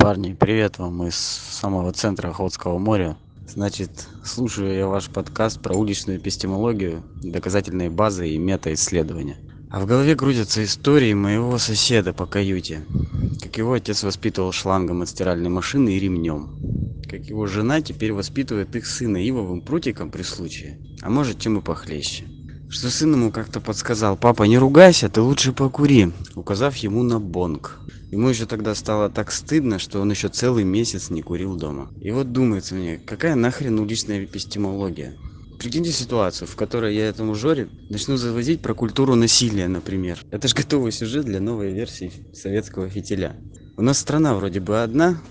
Парни, привет вам из самого центра Охотского моря. Значит, слушаю я ваш подкаст про уличную эпистемологию, доказательные базы и метаисследования. А в голове крутятся истории моего соседа по каюте. Как его отец воспитывал шлангом от стиральной машины и ремнем. Как его жена теперь воспитывает их сына ивовым прутиком при случае. А может, чем и похлеще. Что сын ему как-то подсказал, папа, не ругайся, ты лучше покури, указав ему на бонг. Ему еще тогда стало так стыдно, что он еще целый месяц не курил дома. И вот думается мне, какая нахрен уличная эпистемология? Прикиньте ситуацию, в которой я этому Жоре начну завозить про культуру насилия, например. Это же готовый сюжет для новой версии советского фитиля. У нас страна вроде бы одна,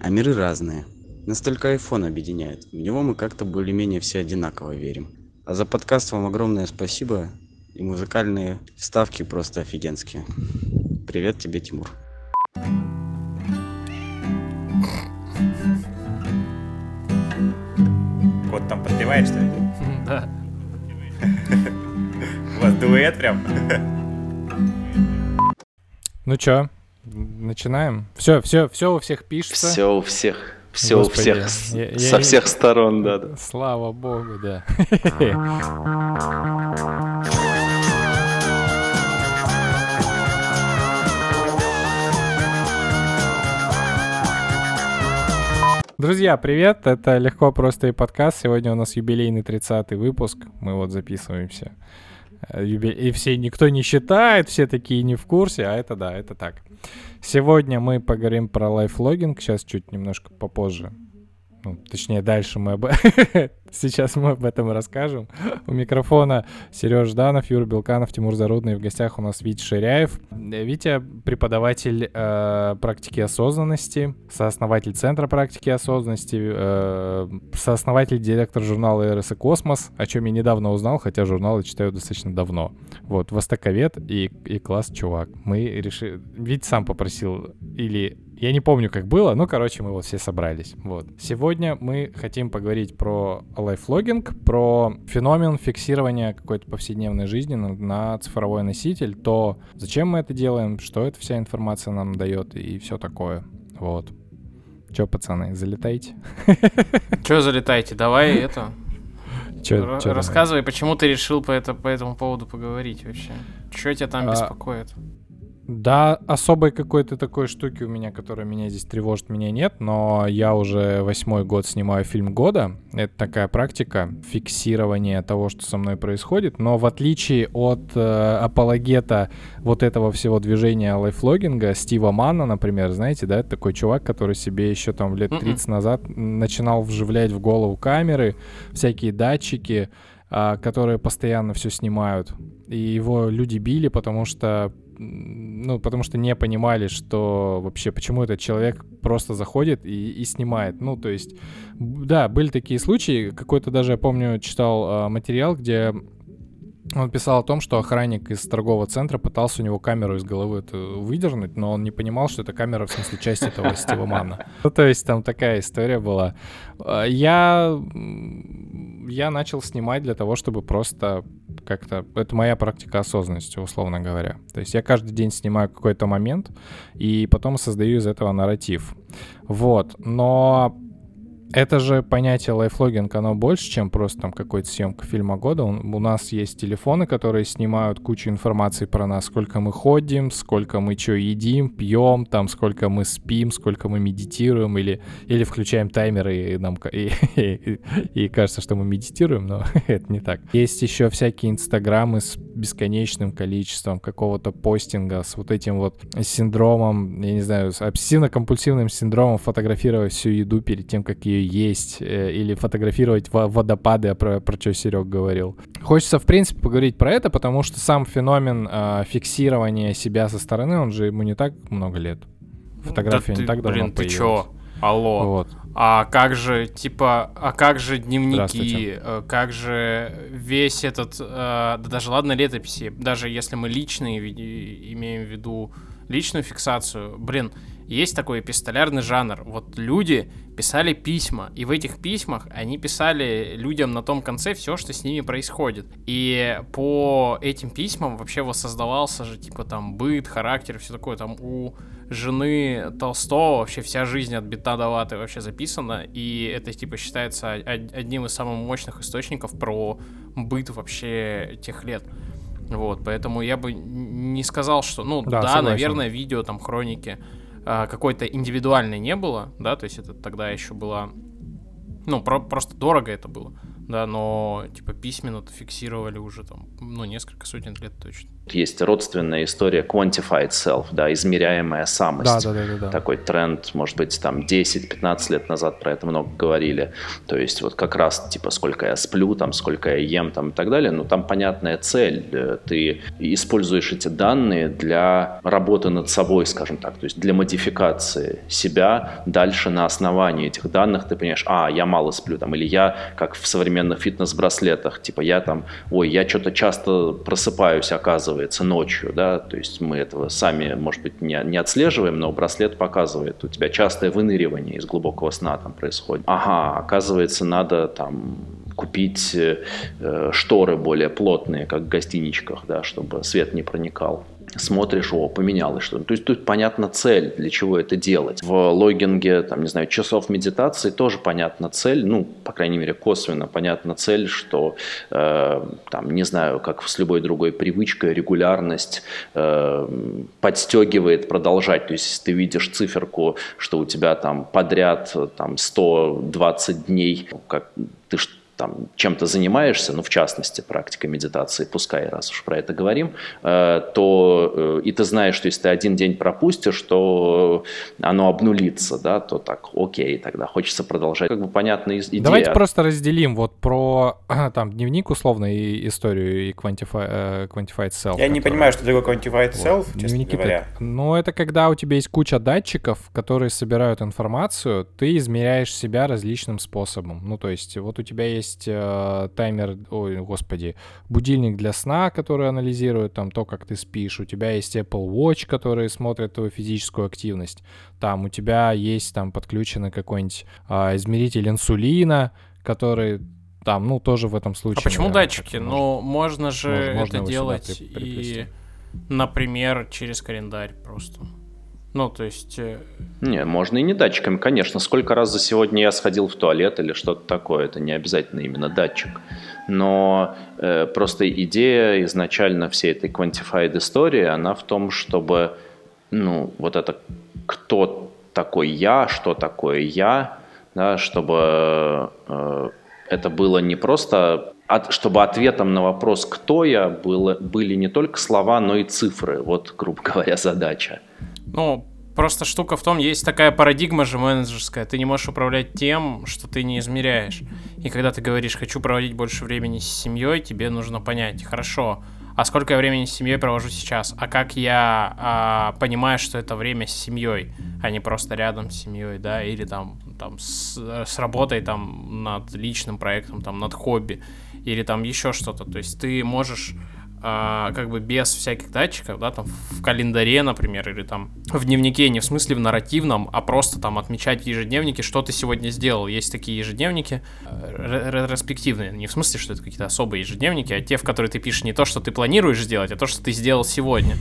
а миры разные. Настолько iPhone объединяет. В него мы как-то более-менее все одинаково верим. А за подкаст вам огромное спасибо. И музыкальные вставки просто офигенские. Привет тебе, Тимур. Кот там подпевает, что ли? Да. У вас дуэт прям? Ну чё, начинаем? Все, все, все у всех пишется. Все у всех. Все у Господи, всех. с- я- я- со всех сторон, да, да. Слава богу, да. Друзья, привет! Это Легко, Просто и подкаст. Сегодня у нас юбилейный 30-й выпуск. Мы вот записываемся. Э, И все, никто не считает, все такие не в курсе, а это да, это так. Сегодня мы поговорим про лайфлогинг, сейчас чуть немножко попозже. Ну, точнее, дальше мы об... Сейчас мы об этом расскажем. У микрофона Сереж Жданов, Юра Белканов, Тимур Зарудный. В гостях у нас Витя Ширяев. Витя — преподаватель э, практики осознанности, сооснователь Центра практики осознанности, э, сооснователь, директор журнала «Эрос и Космос», о чем я недавно узнал, хотя журналы читаю достаточно давно. Вот, востоковед и, и класс чувак. Мы решили... Витя сам попросил или я не помню, как было, но, короче, мы вот все собрались. Вот. Сегодня мы хотим поговорить про lifelogging, про феномен фиксирования какой-то повседневной жизни на, на цифровой носитель, то зачем мы это делаем, что эта вся информация нам дает и все такое. Вот. Че, пацаны, залетайте? Че залетайте? Давай это. Чё- давай? рассказывай, почему ты решил по, это, по этому поводу поговорить вообще? Что тебя там А, беспокоит? Да, особой какой-то такой штуки у меня, которая меня здесь тревожит, меня нет, но я уже восьмой год снимаю фильм года. Это такая практика фиксирования того, что со мной происходит, но в отличие от э, апологета вот этого всего движения лайфлогинга, Стива Манна, например, знаете, да, это такой чувак, который себе еще там лет Мгм. 30 назад начинал вживлять в голову камеры, всякие датчики, а, которые постоянно все снимают. И его люди били, потому что ну, потому что не понимали, что вообще, почему этот человек просто заходит и, и снимает. Ну, то есть, да, были такие случаи. Какой-то даже, я помню, читал а, материал, где он писал о том, что охранник из торгового центра пытался у него камеру из головы выдернуть, но он не понимал, что это камера, в смысле, часть этого Стива. Ну, то есть там такая история была. А, Я, я начал снимать для того, чтобы просто как-то... Это моя практика осознанности, условно говоря. То есть я каждый день снимаю какой-то момент, и потом создаю из этого нарратив. Вот. Но это же понятие лайфлогинг, оно больше, чем просто там какой-то съемка фильма года. Он- у нас есть телефоны, которые снимают кучу информации про нас, сколько мы ходим, сколько мы что едим, пьем, там, сколько мы спим, сколько мы медитируем, или, или включаем таймер, и, нам, ка- и, и- и кажется, что мы медитируем, но это не так. Есть еще всякие инстаграмы с бесконечным количеством какого-то постинга, с вот этим вот синдромом, я не знаю, с обсессивно-компульсивным синдромом фотографировать всю еду перед тем, как ее есть, э, или фотографировать во- водопады, про, про что Серег говорил. Хочется, в принципе, поговорить про это, потому что сам феномен а, фиксирования себя со стороны, он же ему не так много лет. Фотография Да не ты, так давно Блин, ты появилась. чё? Алло. Вот. А как же, типа, а как же дневники, э, как же весь этот, э, да даже ладно летописи, даже если мы личные имеем в виду личную фиксацию. Блин, есть такой эпистолярный жанр. Вот люди писали письма, и в этих письмах они писали людям на том конце все, что с ними происходит. И по этим письмам вообще воссоздавался же, типа, там, быт, характер, все такое. Там у жены Толстого вообще вся жизнь от бита до латы вообще записана, и это, типа, считается одним из самых мощных источников про быт вообще тех лет. Вот, поэтому я бы не сказал, что, ну, да, да наверное, видео, там, хроники какой-то индивидуальной не было, да, то есть это тогда еще было, ну, про просто дорого это было да, но типа письменно-то фиксировали уже там, ну, несколько сотен лет точно. Есть родственная история quantified self, да, измеряемая самость. Да, да, да, да. Такой тренд, может быть, там 10-15 лет назад про это много говорили. То есть вот как раз типа сколько я сплю, там сколько я ем, там и так далее. Ну, там понятная цель. Э, ты используешь эти данные для работы над собой, скажем так, то есть для модификации себя дальше на основании этих данных ты понимаешь, а, я мало сплю, там, или я, как в современном современных фитнес-браслетах. Типа я там, ой, я что-то часто просыпаюсь, оказывается, ночью, да, то есть мы этого сами, может быть, не, не отслеживаем, но браслет показывает, у тебя частое выныривание из глубокого сна там происходит. Ага, оказывается, надо там купить э, шторы более плотные, как в гостиничках, да, чтобы свет не проникал смотришь, о, поменялось что-то. То есть тут понятна цель, для чего это делать. В логинге, там, не знаю, часов медитации тоже понятна цель, ну, по крайней мере, косвенно понятна цель, что, э, там, не знаю, как с любой другой привычкой, регулярность э, подстегивает продолжать. То есть, если ты видишь циферку, что у тебя там подряд там 120 дней, как ты там чем-то занимаешься, ну, в частности, практикой медитации, пускай, раз уж про это говорим, э, то э, и ты знаешь, что если ты один день пропустишь, то оно обнулится, да, то так, окей, тогда хочется продолжать. Как бы понятная идея. Давайте просто разделим вот про там дневник условно и историю и quantify, uh, quantified self. Я не понимаю, что такое quantified self, вот. честно Дневники говоря. Так, ну, это когда у тебя есть куча датчиков, которые собирают информацию, ты измеряешь себя различным способом. Ну, то есть вот у тебя есть есть э, таймер, ой, господи, будильник для сна, который анализирует там то, как ты спишь. У тебя есть Apple Watch, который смотрит твою физическую активность. Там у тебя есть там подключенный какой-нибудь э, измеритель инсулина, который там, ну, тоже в этом случае. А почему наверное, датчики? Ну, можно же можно, это делать и, например, через календарь просто. Ну, то есть... Э, не, можно и не датчиками, конечно. Сколько раз за сегодня я сходил в туалет или что-то такое, это не обязательно именно датчик. Но э, просто идея изначально всей этой quantified истории, она в том, чтобы, ну, вот это кто такой я, что такое я, да, чтобы э, это было не просто от, чтобы ответом на вопрос «кто я» было, были не только слова, но и цифры. Вот, грубо говоря, задача. Ну, просто штука в том, есть такая парадигма же менеджерская. Ты не можешь управлять тем, что ты не измеряешь. И когда ты говоришь, хочу проводить больше времени с семьей, тебе нужно понять, хорошо, а сколько я времени с семьей провожу сейчас? А как я а, понимаю, что это время с семьей, а не просто рядом с семьей, да, или там, там с, с работой там над личным проектом, там над хобби, или там еще что-то. То есть ты можешь а, как бы без всяких датчиков, да, там в календаре, например, или там в дневнике, не в смысле в нарративном, а просто там отмечать в ежедневнике, что ты сегодня сделал. Есть такие ежедневники э, ретроспективные, не в смысле, что это какие-то особые ежедневники, а те, в которые ты пишешь не то, что ты планируешь сделать, а то, что ты сделал сегодня.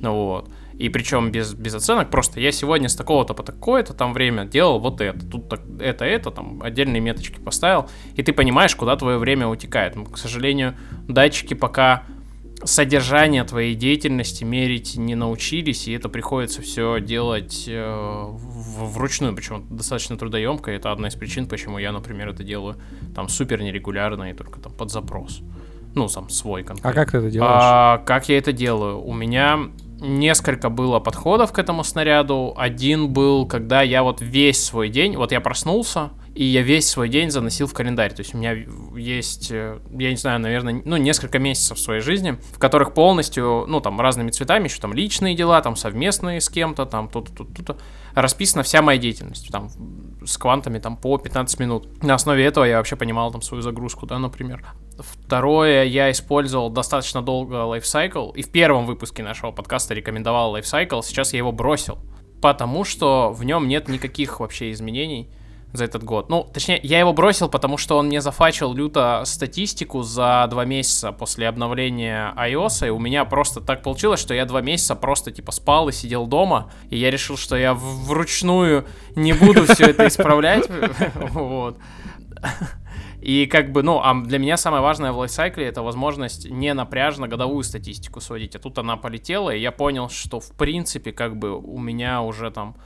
Ну вот. И причем без, без оценок, просто я сегодня с такого-то по такое-то там время делал вот это, тут так, это, это, там отдельные меточки поставил, и ты понимаешь, куда твое время утекает. к сожалению, датчики пока содержание твоей деятельности мерить не научились, и это приходится все делать э, вручную, причем достаточно трудоемко. Это одна из причин, почему я, например, это делаю там супер нерегулярно и только там под запрос. Ну, сам свой конкретно. А как ты это делаешь? А, как я это делаю? У меня несколько было подходов к этому снаряду. Один был, когда я вот весь свой день, вот я проснулся, и я весь свой день заносил в календарь. То есть у меня есть, э, я не знаю, наверное, ну, несколько месяцев в своей жизни, в которых полностью, ну, там, разными цветами, еще там личные дела, там, совместные с кем-то, там, тут-то, тут-то, расписана вся моя деятельность, там, с квантами, там, по 15 минут. На основе этого я вообще понимал, там, свою загрузку, да, например. Второе, я использовал достаточно долго Lifecycle, и в первом выпуске нашего подкаста рекомендовал Lifecycle, сейчас я его бросил, потому что в нем нет никаких вообще изменений за этот год. Ну, точнее, я его бросил, потому что он мне зафачил люто статистику за два месяца после обновления iOS, и у меня просто так получилось, что я два месяца просто, типа, спал и сидел дома, и я решил, что я вручную не буду все это исправлять, вот. И как бы, ну, а для меня самое важное в лайфсайкле это возможность не напряжно годовую статистику сводить. А тут она полетела, и я понял, что в принципе как бы у меня уже там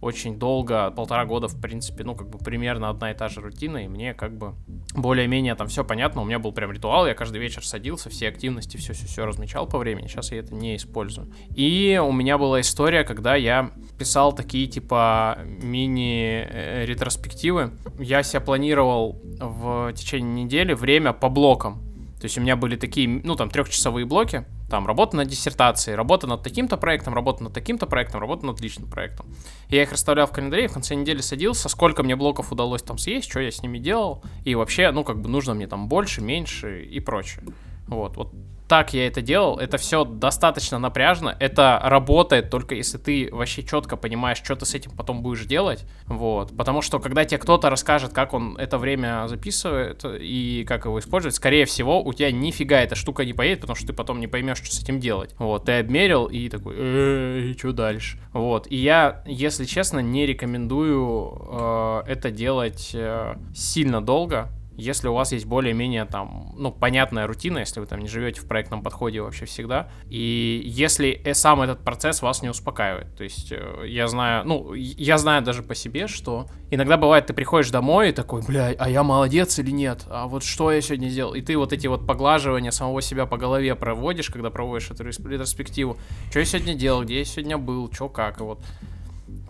очень долго, полтора года, в принципе, ну, как бы примерно одна и та же рутина, и мне как бы более-менее там все понятно, у меня был прям ритуал, я каждый вечер садился, все активности, все-все-все размечал по времени, сейчас я это не использую. И у меня была история, когда я писал такие, типа, мини-ретроспективы, я себя планировал в течение недели время по блокам, то есть у меня были такие, ну, там, трехчасовые блоки, там, работа над диссертацией, работа над таким-то проектом, работа над таким-то проектом, работа над личным проектом. Я их расставлял в календаре, в конце недели садился, сколько мне блоков удалось там съесть, что я с ними делал, и вообще, ну, как бы нужно мне там больше, меньше и прочее. Вот, вот так я это делал, это все достаточно напряжно, это работает только если ты вообще четко понимаешь, что ты с этим потом будешь делать, вот, потому что когда тебе кто-то расскажет, как он это время записывает и как его использовать, скорее всего, у тебя нифига эта штука не поедет, потому что ты потом не поймешь, что с этим делать, вот, ты обмерил и такой, э, что дальше, вот, и я, если честно, не рекомендую э, это делать э, сильно долго, если у вас есть более-менее там, ну, понятная рутина, если вы там не живете в проектном подходе вообще всегда, и если э, сам этот процесс вас не успокаивает, то есть э, я знаю, ну, я знаю даже по себе, что иногда бывает, ты приходишь домой и такой, бля, а я молодец или нет, а вот что я сегодня сделал, и ты вот эти вот поглаживания самого себя по голове проводишь, когда проводишь эту ретроспективу, что я сегодня делал, где я сегодня был, что как, и вот,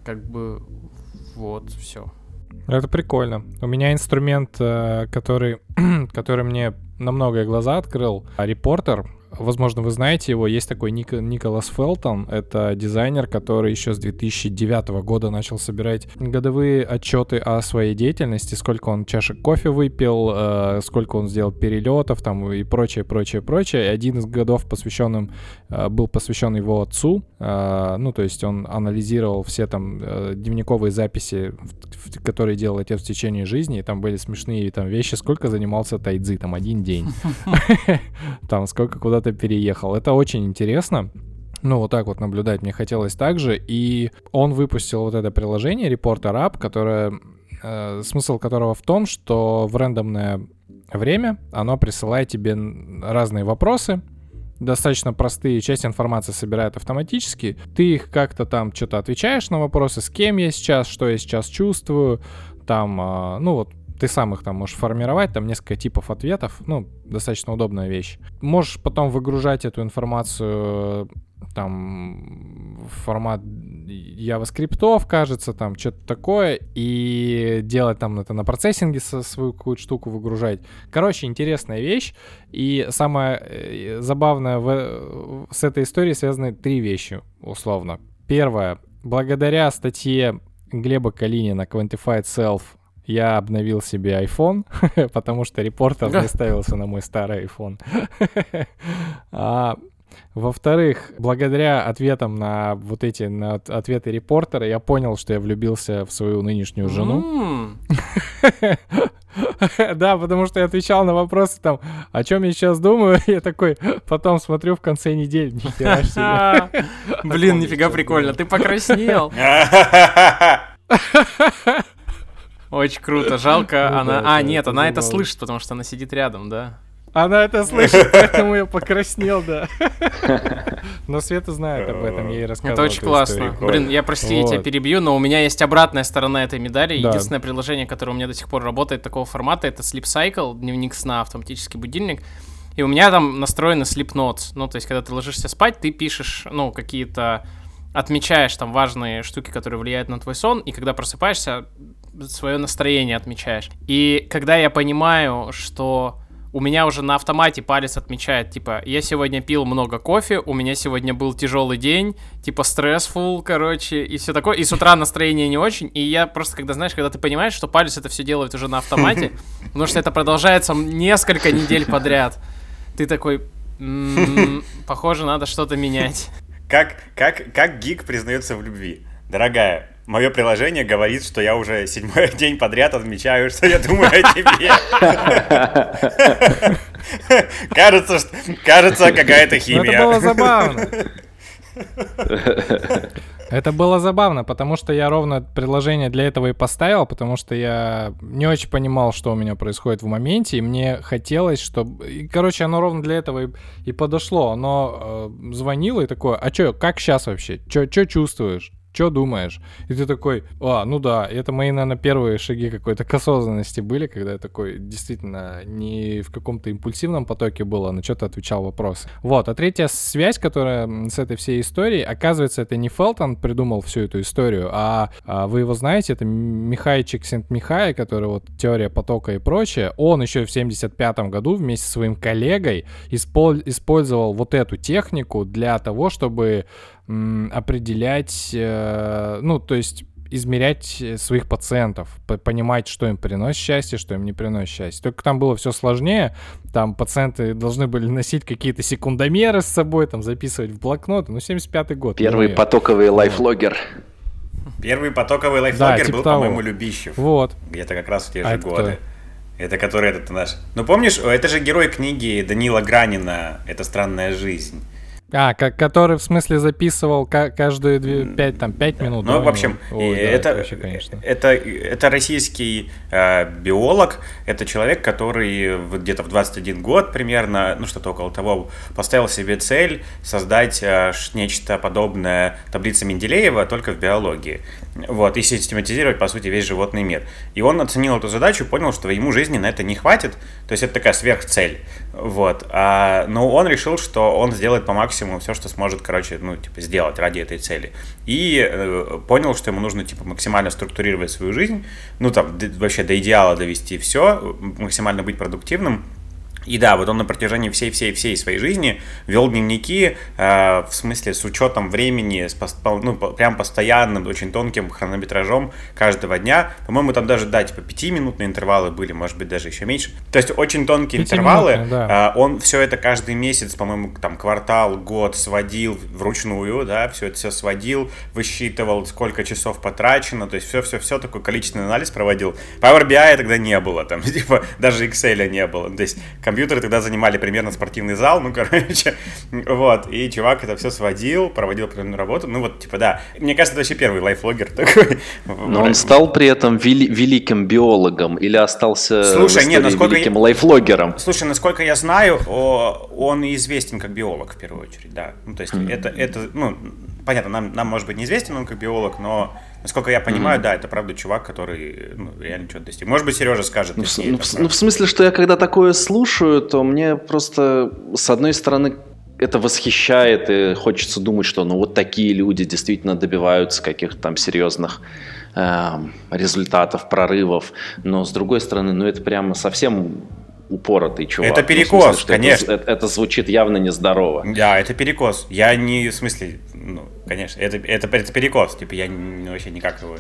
как бы, вот, все. Это прикольно. У меня инструмент, э, который, который мне на многое глаза открыл, репортер, возможно, вы знаете его, есть такой Ник, Николас Фелтон, это дизайнер, который еще с 2009 года начал собирать годовые отчеты о своей деятельности, сколько он чашек кофе выпил, э, сколько он сделал перелетов там и прочее, прочее, прочее. И один из годов посвященным, э, был посвящен его отцу, э, ну, то есть он анализировал все там э, дневниковые записи, в, в, которые делал отец в течение жизни, и там были смешные там вещи, сколько занимался тайцзи, там один день, там сколько куда куда-то переехал. Это очень интересно. Ну, вот так вот наблюдать мне хотелось также. И он выпустил вот это приложение Reporter App, которое, э, смысл которого в том, что в рандомное время оно присылает тебе разные вопросы, достаточно простые, часть информации собирает автоматически. Ты их как-то там что-то отвечаешь на вопросы, с кем я сейчас, что я сейчас чувствую, там, э, ну вот ты сам их там можешь формировать, там несколько типов ответов, ну, достаточно удобная вещь. Можешь потом выгружать эту информацию там в формат JavaScript, кажется, там что-то такое, и делать там это на процессинге со свою какую-то штуку выгружать. Короче, интересная вещь, и самое э, забавное в, с этой историей связаны три вещи, условно. Первое, благодаря статье Глеба Калинина Quantified Self я обновил себе iPhone, потому что репортер не ставился на мой старый iPhone. а, во-вторых, благодаря ответам на вот эти на ответы репортера, я понял, что я влюбился в свою нынешнюю жену. Да, потому что я отвечал на вопросы там, о чем я сейчас думаю, я такой, потом смотрю в конце недели, нихера себе. Блин, нифига прикольно, ты покраснел. Очень круто. Жалко, ну, она... Да, а, нет, она это слышит, потому что она сидит рядом, да? Она это слышит, поэтому я покраснел, да. Но Света знает об этом, я ей рассказывал. Это очень классно. Блин, я, прости, я тебя перебью, но у меня есть обратная сторона этой медали. Единственное приложение, которое у меня до сих пор работает такого формата, это Sleep Cycle, дневник сна, автоматический будильник. И у меня там настроены Sleep Notes. Ну, то есть, когда ты ложишься спать, ты пишешь, ну, какие-то отмечаешь там важные штуки, которые влияют на твой сон, и когда просыпаешься, свое настроение отмечаешь. И когда я понимаю, что у меня уже на автомате палец отмечает, типа, я сегодня пил много кофе, у меня сегодня был тяжелый день, типа, стрессфул, короче, и все такое. И с утра настроение не очень. И я просто, когда, знаешь, когда ты понимаешь, что палец это все делает уже на автомате, потому что это продолжается несколько недель подряд, ты такой, похоже, надо что-то менять. Как, как, как гик признается в любви? Дорогая, Мое приложение говорит, что я уже седьмой день подряд отмечаю, что я думаю о тебе. Кажется, что, кажется, какая-то химия. Это было забавно. Это было забавно, потому что я ровно предложение для этого и поставил, потому что я не очень понимал, что у меня происходит в моменте, и мне хотелось, чтобы... И, короче, оно ровно для этого и, и подошло. Оно э, звонило и такое, а чё, как сейчас вообще? Чё, чё чувствуешь? Что думаешь? И ты такой, а, ну да, это мои, наверное, первые шаги какой-то к осознанности были, когда я такой действительно не в каком-то импульсивном потоке был, а на что-то отвечал вопросы. Вот, а третья связь, которая с этой всей историей, оказывается, это не Фелтон придумал всю эту историю, а, а вы его знаете, это Михайчик Сент-Михай, который вот теория потока и прочее, он еще в 75 году вместе со своим коллегой использовал вот эту технику для того, чтобы определять, э, ну, то есть измерять своих пациентов, понимать, что им приносит счастье, что им не приносит счастье. Только там было все сложнее. Там пациенты должны были носить какие-то секундомеры с собой, там записывать в блокноты. Ну, 75-й год. Первый ну, потоковый лайфлогер. Первый потоковый лайфлогер да, типа был, по-моему, Любищев. Вот. Где-то как раз в те а же годы. Кто? Это который этот наш... Ну, помнишь, это же герой книги Данила Гранина «Это странная жизнь». А, как, который в смысле записывал каждые две, пять, там, пять минут. Ну, в общем, Ой, да, это, это, вообще, конечно. это, это российский э, биолог, это человек, который где-то в 21 год примерно, ну, что-то около того, поставил себе цель создать э, нечто подобное таблице Менделеева, только в биологии. Вот, и систематизировать, по сути, весь животный мир. И он оценил эту задачу, понял, что ему жизни на это не хватит, то есть это такая сверхцель. Вот. А, но он решил, что он сделает по максимуму все, что сможет, короче, ну, типа, сделать ради этой цели. И э, понял, что ему нужно, типа, максимально структурировать свою жизнь, ну, там, вообще до идеала довести все, максимально быть продуктивным, и да, вот он на протяжении всей-всей-всей своей жизни вел дневники, э, в смысле с учетом времени, с, ну, прям постоянным, очень тонким хронометражом каждого дня. По-моему, там даже, да, типа пятиминутные интервалы были, может быть, даже еще меньше. То есть очень тонкие интервалы. Да. Э, он все это каждый месяц, по-моему, там квартал, год сводил вручную, да, все это все сводил, высчитывал, сколько часов потрачено, то есть все-все-все такой количественный анализ проводил. Power BI тогда не было, там, типа, даже Excel не было. То есть компьютеры тогда занимали примерно спортивный зал, ну, короче, вот, и чувак это все сводил, проводил определенную работу, ну, вот, типа, да, мне кажется, это вообще первый лайфлогер такой. Но он стал при этом вели- великим биологом или остался Слушай, нет, насколько великим я... лайфлогером? Слушай, насколько я знаю, он известен как биолог, в первую очередь, да, ну, то есть mm-hmm. это, это, ну, понятно, нам, нам, может быть, неизвестен он как биолог, но Насколько я понимаю, mm-hmm. да, это правда чувак, который ну, реально что-то достиг. Может быть, Сережа скажет. Ну, в, ну, в, ну, в смысле, что я когда такое слушаю, то мне просто, с одной стороны, это восхищает, и хочется думать, что ну вот такие люди действительно добиваются каких-то там серьезных э, результатов, прорывов. Но с другой стороны, ну это прямо совсем упоротый чувак. Это перекос, ну, смысле, конечно. Это, это звучит явно нездорово. Да, это перекос. Я не, в смысле, ну, конечно, это, это, это перекос. Типа я вообще никак его...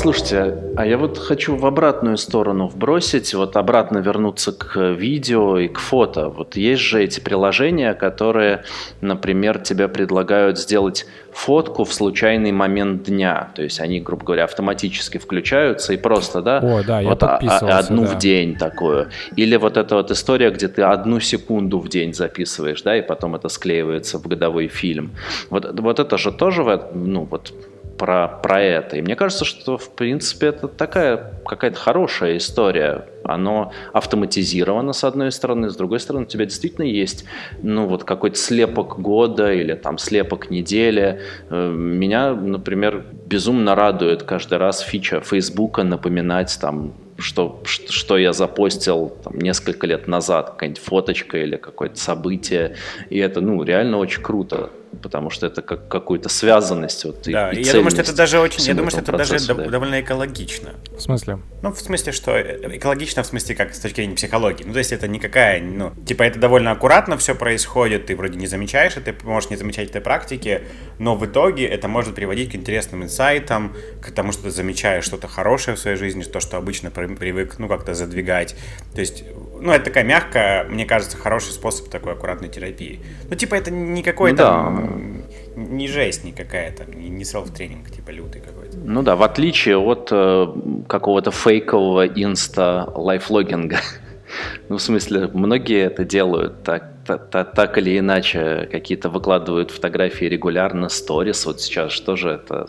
Слушайте, а я вот хочу в обратную сторону вбросить, вот обратно вернуться к видео и к фото. Вот есть же эти приложения, которые, например, тебе предлагают сделать фотку в случайный момент дня. То есть они, грубо говоря, автоматически включаются и просто, да, О, да вот я а, одну да. в день такую. Или вот эта вот история, где ты одну секунду в день записываешь, да, и потом это склеивается в годовой фильм. Вот, вот это же тоже, ну, вот про, про это. И мне кажется, что, в принципе, это такая какая-то хорошая история. Оно автоматизировано, с одной стороны, с другой стороны, у тебя действительно есть, ну, вот какой-то слепок года или там слепок недели. Э, меня, например, безумно радует каждый раз фича Фейсбука напоминать там что, что я запостил там, несколько лет назад, какая-нибудь фоточка или какое-то событие. И это, ну, реально очень круто потому что это как какую-то связанность вот да, и, и я думаю, что это даже очень, я думаю, что это даже да. довольно экологично. В смысле? Ну, в смысле, что э, экологично в смысле как с точки зрения психологии. Ну, то есть это никакая, ну, типа это довольно аккуратно все происходит, ты вроде не замечаешь, ты можешь не замечать этой практики, но в итоге это может приводить к интересным инсайтам, к тому, что ты замечаешь что-то хорошее в своей жизни, то, что обычно привык, ну, как-то задвигать. То есть, ну, это такая мягкая, мне кажется, хороший способ такой аккуратной терапии. Ну, типа это не какой-то... Да не жесть никакая там, не, не селф-тренинг типа лютый какой-то. Ну да, в отличие от э, какого-то фейкового инста-лайфлогинга. ну, в смысле, многие это делают так, так, так или иначе какие-то выкладывают фотографии регулярно, сторис. Вот сейчас что же это?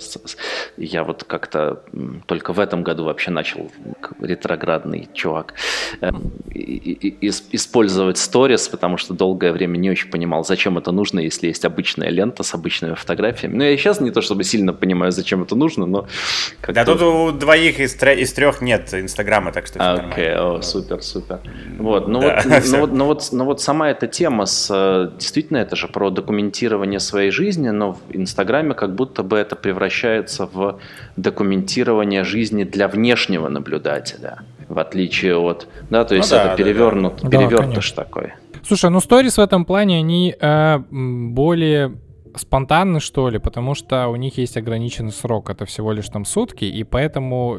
Я вот как-то только в этом году вообще начал, ретроградный чувак, эм, использовать сторис, потому что долгое время не очень понимал, зачем это нужно, если есть обычная лента с обычными фотографиями. Ну, я сейчас не то чтобы сильно понимаю, зачем это нужно, но... Да тут у двоих из, из трех нет Инстаграма, так что Окей, okay, о, супер, супер. Вот, ну, да, вот, ну, вот, ну, вот, ну вот сама эта тема тема с... Э, действительно, это же про документирование своей жизни, но в Инстаграме как будто бы это превращается в документирование жизни для внешнего наблюдателя, в отличие от... Да, то ну есть ну, это да, перевернут, да, да. перевертыш да, такой. Слушай, ну сторис в этом плане, они э, более спонтанны, что ли, потому что у них есть ограниченный срок, это всего лишь там сутки, и поэтому,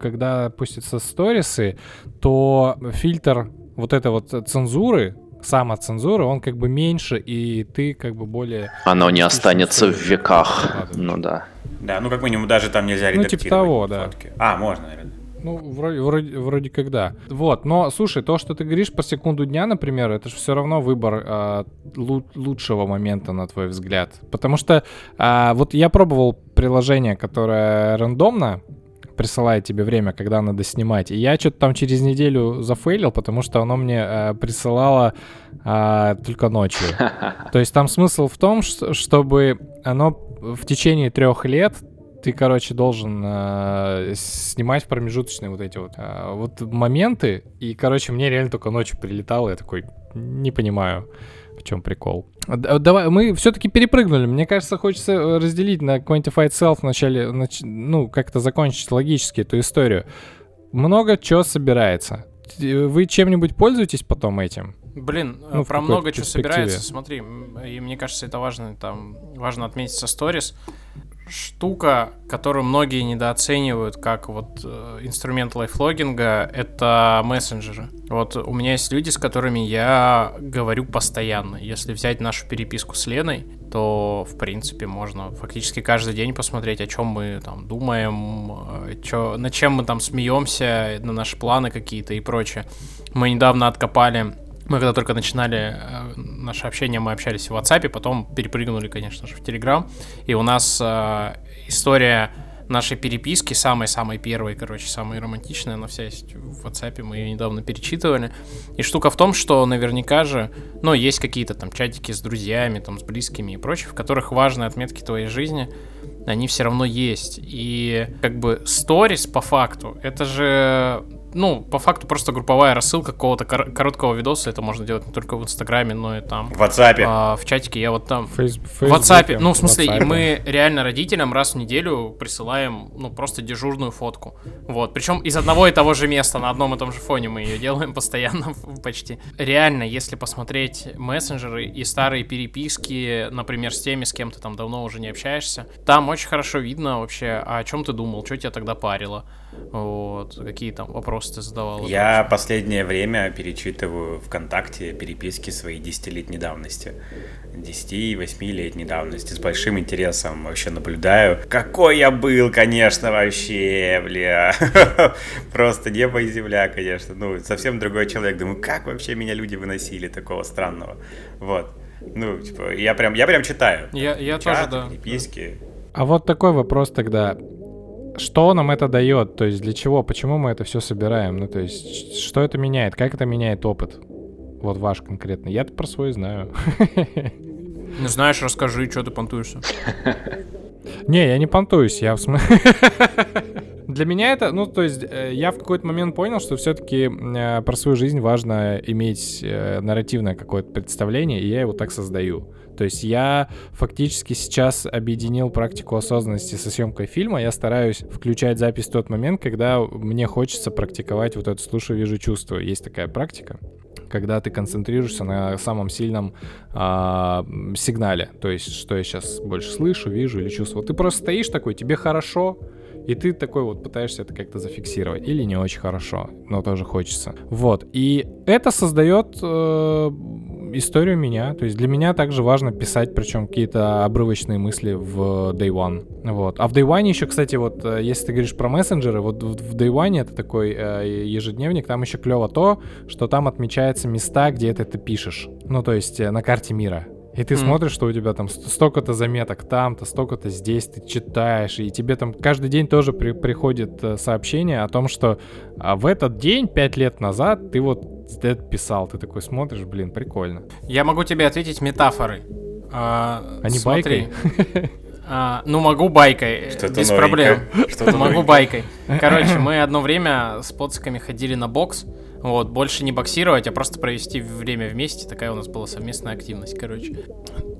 когда пустятся сторисы, то фильтр вот этой вот цензуры, самоцензуры, он как бы меньше, и ты как бы более... Оно не останется в веках, ну да. Да, ну как минимум даже там нельзя редактировать Ну типа того, да. Фотки. А, можно, наверное. Ну, вроде, вроде, вроде как да. Вот, но слушай, то, что ты говоришь по секунду дня, например, это же все равно выбор э, лучшего момента, на твой взгляд. Потому что э, вот я пробовал приложение, которое рандомно присылает тебе время, когда надо снимать. И я что-то там через неделю зафейлил, потому что оно мне э, присылало э, только ночью. То есть там смысл в том, что, чтобы оно в течение трех лет ты, короче, должен э, снимать промежуточные вот эти вот, э, вот моменты. И, короче, мне реально только ночью прилетало. Я такой, не понимаю в чем прикол. Давай, мы все-таки перепрыгнули. Мне кажется, хочется э, разделить на Quantified Self вначале, нач... ну, как-то закончить логически эту историю. Много чего собирается. Вы чем-нибудь пользуетесь потом этим? Блин, ну, про много чего собирается, смотри, и мне кажется, это важно, там, важно отметить со сторис штука, которую многие недооценивают как вот э, инструмент лайфлогинга, это мессенджеры. Вот у меня есть люди, с которыми я говорю постоянно. Если взять нашу переписку с Леной, то, в принципе, можно фактически каждый день посмотреть, о чем мы там думаем, э, чё, над чем мы там смеемся, на наши планы какие-то и прочее. Мы недавно откопали мы когда только начинали э, наше общение, мы общались в WhatsApp, потом перепрыгнули, конечно же, в Telegram. И у нас э, история нашей переписки, самой-самой первой, короче, самой романтичной, она вся есть в WhatsApp, мы ее недавно перечитывали. И штука в том, что наверняка же, ну, есть какие-то там чатики с друзьями, там, с близкими и прочее, в которых важные отметки твоей жизни, они все равно есть. И как бы сторис по факту, это же ну, по факту просто групповая рассылка какого-то кор- короткого видоса. Это можно делать не только в Инстаграме, но и там. В WhatsApp. А, в чатике я вот там. Фейс- в WhatsApp. Ну, в смысле, WhatsApp. мы реально родителям раз в неделю присылаем, ну, просто дежурную фотку. Вот. Причем из одного и того же места, на одном и том же фоне мы ее делаем постоянно почти. Реально, если посмотреть мессенджеры и старые переписки, например, с теми, с кем ты там давно уже не общаешься, там очень хорошо видно вообще, о чем ты думал, что тебя тогда парило. Вот, какие там вопросы ты задавал? Я вообще? последнее время перечитываю ВКонтакте переписки своей десятилетней давности. 10-8-летней давности с большим интересом вообще наблюдаю. Какой я был, конечно, вообще, бля. Просто небо и земля, конечно. Ну, совсем другой человек. Думаю, как вообще меня люди выносили такого странного. Вот. Ну, типа, я прям, я прям читаю. Я, я Чат, тоже, да. Переписки. А вот такой вопрос тогда. Что нам это дает? То есть для чего? Почему мы это все собираем? Ну, то есть, что это меняет? Как это меняет опыт? Вот ваш конкретно. Я-то про свой знаю. Ну, знаешь, расскажи, что ты понтуешься. Не, я не понтуюсь, я в смысле... Для меня это, ну, то есть, э, я в какой-то момент понял, что все-таки э, про свою жизнь важно иметь э, нарративное какое-то представление, и я его так создаю. То есть я фактически сейчас объединил практику осознанности со съемкой фильма. Я стараюсь включать запись в тот момент, когда мне хочется практиковать вот это «слушаю, вижу, чувствую». Есть такая практика когда ты концентрируешься на самом сильном а, сигнале. То есть, что я сейчас больше слышу, вижу или чувствую. Ты просто стоишь такой, тебе хорошо, и ты такой вот пытаешься это как-то зафиксировать. Или не очень хорошо, но тоже хочется. Вот. И это создает э, историю меня. То есть для меня также важно писать, причем какие-то обрывочные мысли в Day One. Вот. А в Day One еще, кстати, вот э, если ты говоришь про мессенджеры, вот в Day One это такой э, ежедневник, там еще клево то, что там отмечаются места, где это ты пишешь. Ну, то есть э, на карте мира. И ты mm. смотришь, что у тебя там столько-то заметок там-то, столько-то здесь, ты читаешь, и тебе там каждый день тоже при приходит э, сообщение о том, что а в этот день, пять лет назад, ты вот это писал. Ты такой смотришь, блин, прикольно. Я могу тебе ответить метафорой. А, а не байкой? А, ну, могу байкой, без проблем. Могу байкой. Короче, мы одно время с поциками ходили на бокс, вот, больше не боксировать, а просто провести время вместе. Такая у нас была совместная активность, короче.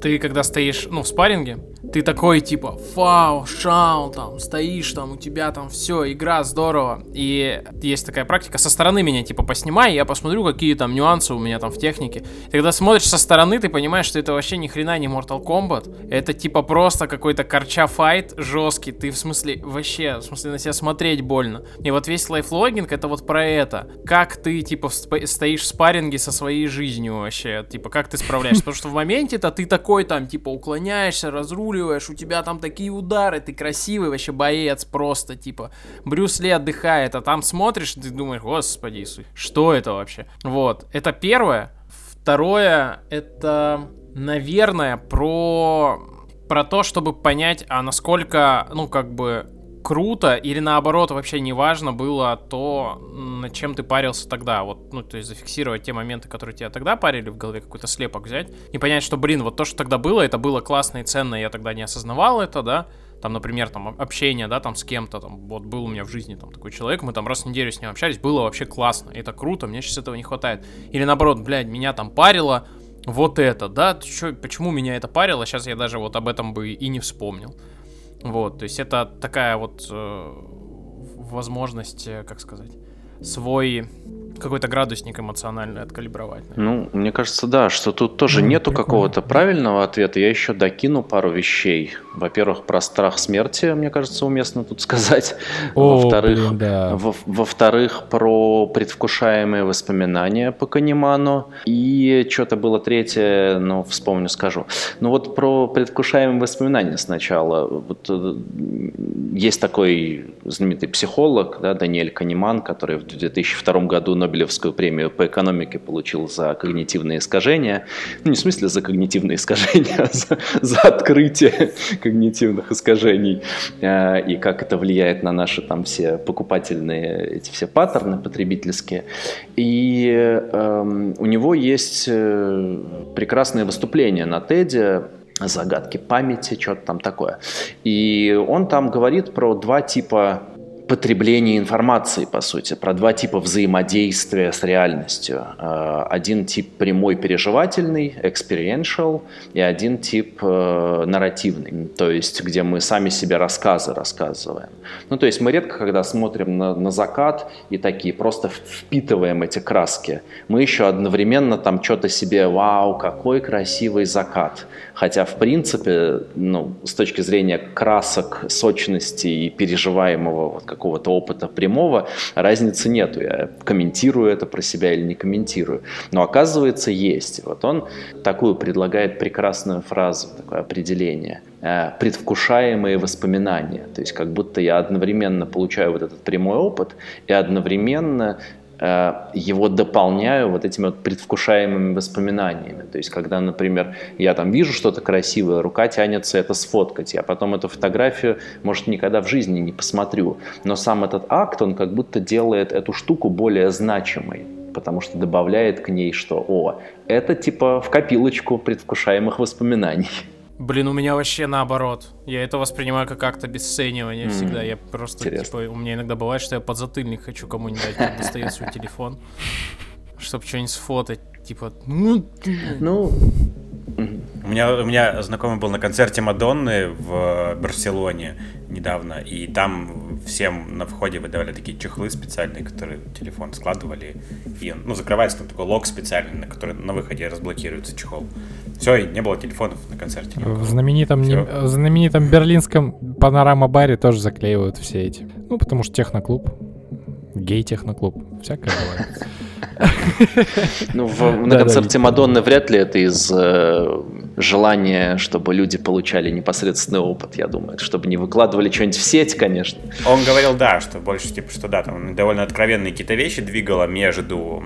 Ты, когда стоишь, ну, в спарринге, ты такой, типа, фау, шау, там, стоишь, там, у тебя там все, игра, здорово. И есть такая практика, со стороны меня, типа, поснимай, я посмотрю, какие там нюансы у меня там в технике. И когда смотришь со стороны, ты понимаешь, что это вообще ни хрена не Mortal Kombat. Это, типа, просто какой-то корча файт жесткий. Ты, в смысле, вообще, в смысле, на себя смотреть больно. И вот весь лайфлогинг, это вот про это. Как ты типа, стоишь в спарринге со своей жизнью вообще, типа, как ты справляешься, потому что в моменте-то ты такой там, типа, уклоняешься, разруливаешь, у тебя там такие удары, ты красивый вообще боец просто, типа, Брюс Ли отдыхает, а там смотришь, ты думаешь, господи что это вообще? Вот, это первое. Второе, это, наверное, про про то, чтобы понять, а насколько, ну, как бы, круто или наоборот вообще не важно было то, над чем ты парился тогда. Вот, ну, то есть зафиксировать те моменты, которые тебя тогда парили в голове, какой-то слепок взять и понять, что, блин, вот то, что тогда было, это было классно и ценно, я тогда не осознавал это, да, там, например, там, общение, да, там, с кем-то, там, вот был у меня в жизни там такой человек, мы там раз в неделю с ним общались, было вообще классно, это круто, мне сейчас этого не хватает. Или наоборот, блядь, меня там парило вот это, да, чё, почему меня это парило, сейчас я даже вот об этом бы и не вспомнил. Вот, то есть это такая вот э, возможность, э, как сказать, свой какой-то градусник эмоциональный откалибровать. Наверное. Ну, мне кажется, да, что тут тоже ну, нету какого-то правильного ответа. Я еще докину пару вещей. Во-первых, про страх смерти, мне кажется, уместно тут сказать. Во-вторых, да. во- во-вторых, про предвкушаемые воспоминания по Канеману. И что-то было третье, но вспомню, скажу. Ну вот про предвкушаемые воспоминания сначала. Вот, э, есть такой знаменитый психолог, да, Даниэль Канеман, который в 2002 году Нобелевскую премию по экономике получил за когнитивные искажения. Ну, не в смысле за когнитивные искажения, а за, за открытие когнитивных искажений э, и как это влияет на наши там все покупательные, эти все паттерны потребительские. И э, у него есть э, прекрасное выступление на Теде загадки памяти, что-то там такое. И он там говорит про два типа потребление информации, по сути, про два типа взаимодействия с реальностью. Э, один тип прямой переживательный, experiential, и один тип э, нарративный, то есть где мы сами себе рассказы рассказываем. Ну, то есть мы редко, когда смотрим на, на закат и такие просто впитываем эти краски, мы еще одновременно там что-то себе, вау, какой красивый закат. Хотя, в принципе, ну, с точки зрения красок, сочности и переживаемого вот какого-то опыта прямого, разницы нету. Я комментирую это про себя или не комментирую. Но оказывается, есть. Вот он такую предлагает прекрасную фразу, такое определение э, предвкушаемые воспоминания. То есть как будто я одновременно получаю вот этот прямой опыт и одновременно его дополняю вот этими вот предвкушаемыми воспоминаниями. То есть, когда, например, я там вижу что-то красивое, рука тянется это сфоткать, я потом эту фотографию, может, никогда в жизни не посмотрю. Но сам этот акт, он как будто делает эту штуку более значимой потому что добавляет к ней, что, о, это типа в копилочку предвкушаемых воспоминаний. Блин, у меня вообще наоборот. Я это воспринимаю как акт обесценивания mm, всегда. Я просто, интересно. типа, у меня иногда бывает, что я подзатыльник хочу кому-нибудь дать, как достает свой телефон, чтобы что-нибудь сфотать. Типа, ну... Ну, у меня, у меня знакомый был на концерте Мадонны в Барселоне недавно, и там всем на входе выдавали такие чехлы специальные, которые телефон складывали, и он, ну, закрывается там такой лог специальный, на который на выходе разблокируется чехол. Все, и не было телефонов на концерте. В знаменитом, не, в знаменитом берлинском панорама-баре тоже заклеивают все эти. Ну, потому что техноклуб. Гей-техноклуб. Всякое бывает. Ну, на концерте Мадонны вряд ли это из э, желания, чтобы люди получали непосредственный опыт, я думаю, чтобы не выкладывали что-нибудь в сеть, конечно. Он говорил, да, что больше, типа, что да, там довольно откровенные какие-то вещи двигало между,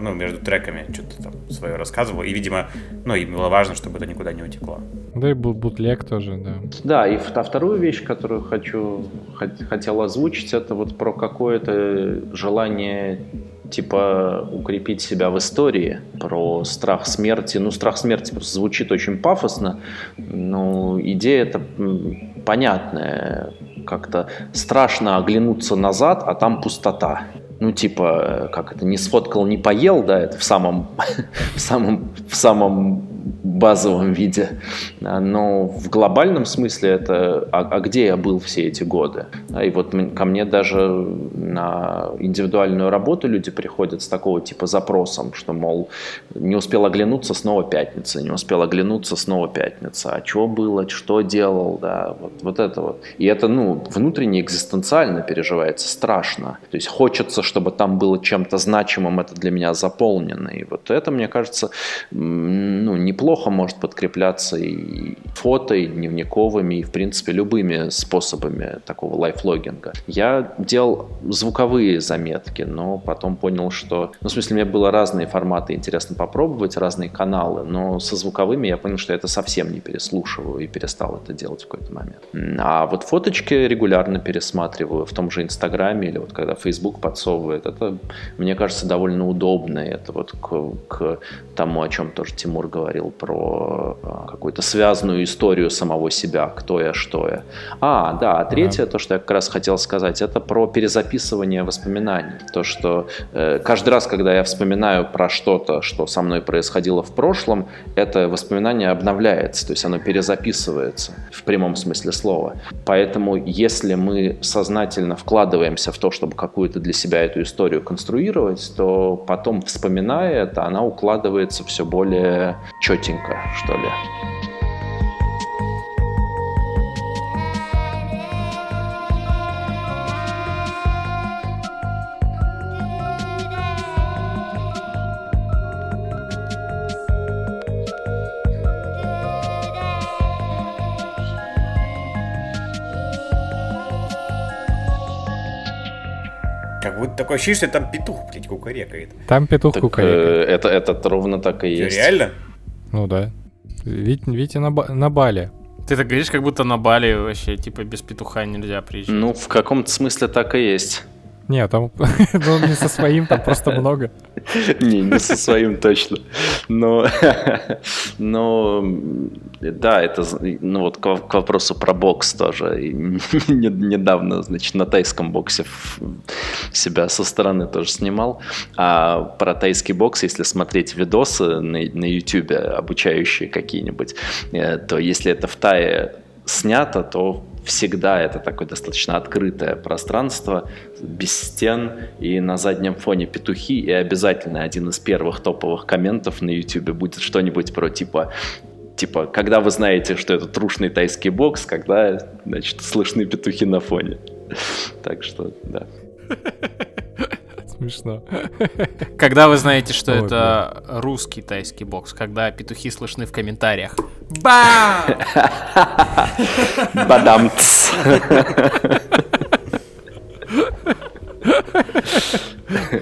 ну, между треками, что-то там свое рассказывал, и, видимо, ну, им было важно, чтобы это никуда не утекло. Да и бутлег тоже, да. Да, и а вторую вещь, которую хочу, хотел озвучить, это вот про какое-то желание типа укрепить себя в истории, про страх смерти. Ну, страх смерти просто звучит очень пафосно, но идея это понятная. Как-то страшно оглянуться назад, а там пустота. Ну, типа, как это, не сфоткал, не поел, да, это в самом, в самом, в самом базовом виде. Но в глобальном смысле это а, а где я был все эти годы? И вот ко мне даже на индивидуальную работу люди приходят с такого типа запросом, что, мол, не успел оглянуться, снова пятница, не успел оглянуться, снова пятница. А что было, что делал, да, вот, вот это вот. И это, ну, внутренне экзистенциально переживается, страшно. То есть хочется, чтобы там было чем-то значимым, это для меня заполнено. И вот это, мне кажется, ну, неплохо неплохо может подкрепляться и фото, и дневниковыми, и, в принципе, любыми способами такого лайфлогинга. Я делал звуковые заметки, но потом понял, что... Ну, в смысле, мне было разные форматы интересно попробовать, разные каналы, но со звуковыми я понял, что я это совсем не переслушиваю и перестал это делать в какой-то момент. А вот фоточки регулярно пересматриваю в том же Инстаграме или вот когда Facebook подсовывает. Это, мне кажется, довольно удобно. Это вот к, к тому, о чем тоже Тимур говорил, про а, какую-то связанную историю самого себя, кто я, что я. А, да, а третье, то, что я как раз хотел сказать, это про перезаписывание воспоминаний. То, что э, каждый раз, когда я вспоминаю про что-то, что со мной происходило в прошлом, это воспоминание обновляется, то есть оно перезаписывается в прямом смысле слова. Поэтому, если мы сознательно вкладываемся в то, чтобы какую-то для себя эту историю конструировать, то потом, вспоминая это, она укладывается все более четенько четенько, что ли. Как будто такое ощущение, что там петух, блядь, кукарекает. Там петух так, кукарекает. Э, это, это ровно так и есть. Реально? Ну да. Вить, Витя на, на Бали. Ты так говоришь, как будто на Бали вообще, типа, без петуха нельзя приезжать. Ну, в каком-то смысле так и есть. Не, там ну, не со своим, там просто много. Не, не со своим точно. Но, но да, это, ну вот к, к вопросу про бокс тоже. Недавно, значит, на тайском боксе себя со стороны тоже снимал. А про тайский бокс, если смотреть видосы на, на YouTube, обучающие какие-нибудь, э, то если это в Тае снято, то всегда это такое достаточно открытое пространство, без стен, и на заднем фоне петухи, и обязательно один из первых топовых комментов на YouTube будет что-нибудь про типа Типа, когда вы знаете, что это трушный тайский бокс, когда, значит, слышны петухи на фоне. Так что, да. Смешно. Когда вы знаете, что Ой, это блин. русский тайский бокс, когда петухи слышны в комментариях. Бам! Бадамц.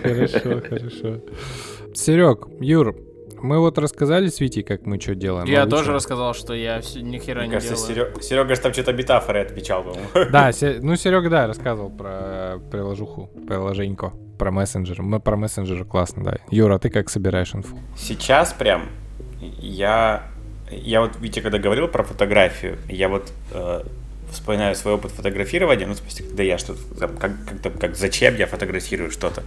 Хорошо, хорошо. Серег, Юр, мы вот рассказали с Витей, как мы что делаем. Я тоже что? рассказал, что я ни хера Мне не кажется, делаю. Серега, Серега же там что-то метафоры отвечал, по-моему. Да, ну Серега, да, рассказывал про приложуху, приложенько, про мессенджер. Мы про мессенджер классно, да. Юра, ты как собираешь инфу? Сейчас прям я... Я вот, Витя, когда говорил про фотографию, я вот э, вспоминаю свой опыт фотографирования, ну, в смысле, когда я что-то, как, как, как зачем я фотографирую что-то,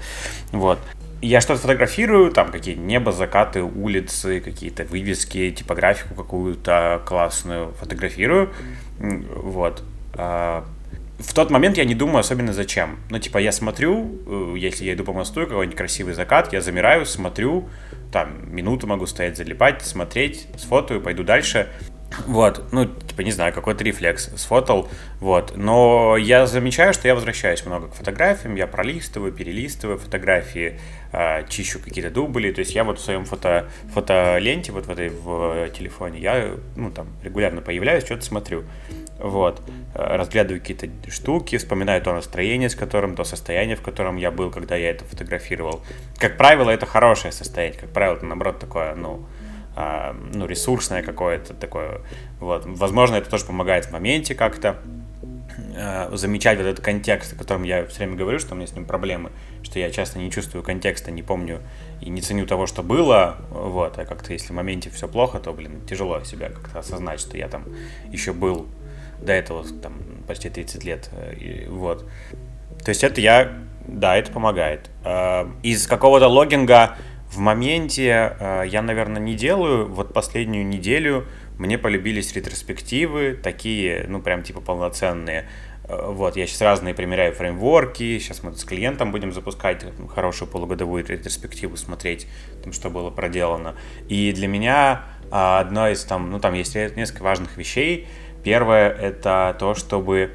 вот я что-то фотографирую, там какие небо, закаты, улицы, какие-то вывески, типографику какую-то классную фотографирую, вот. А, в тот момент я не думаю особенно зачем. Ну, типа, я смотрю, э, если я иду по мосту, какой-нибудь красивый закат, я замираю, смотрю, там, минуту могу стоять, залипать, смотреть, сфотаю, пойду дальше. Вот, ну, типа, не знаю, какой-то рефлекс сфотал, вот. Но я замечаю, что я возвращаюсь много к фотографиям, я пролистываю, перелистываю фотографии, э, чищу какие-то дубли, то есть я вот в своем фото, фотоленте, вот в этой в телефоне, я, ну, там, регулярно появляюсь, что-то смотрю, вот. Э, разглядываю какие-то штуки, вспоминаю то настроение, с которым, то состояние, в котором я был, когда я это фотографировал. Как правило, это хорошее состояние, как правило, это, наоборот, такое, ну, а, ну, ресурсное какое-то такое. Вот. Возможно, это тоже помогает в моменте как-то а, замечать вот этот контекст, о котором я все время говорю, что у меня с ним проблемы, что я часто не чувствую контекста, не помню и не ценю того, что было, вот, а как-то если в моменте все плохо, то, блин, тяжело себя как-то осознать, что я там еще был до этого там почти 30 лет, э, и, вот. То есть это я, да, это помогает. А, из какого-то логинга в моменте э, я, наверное, не делаю. Вот последнюю неделю мне полюбились ретроспективы, такие, ну, прям типа полноценные. Э, вот, я сейчас разные примеряю фреймворки, сейчас мы с клиентом будем запускать хорошую полугодовую ретроспективу, смотреть, что было проделано. И для меня а, одно из там, ну, там есть несколько важных вещей. Первое — это то, чтобы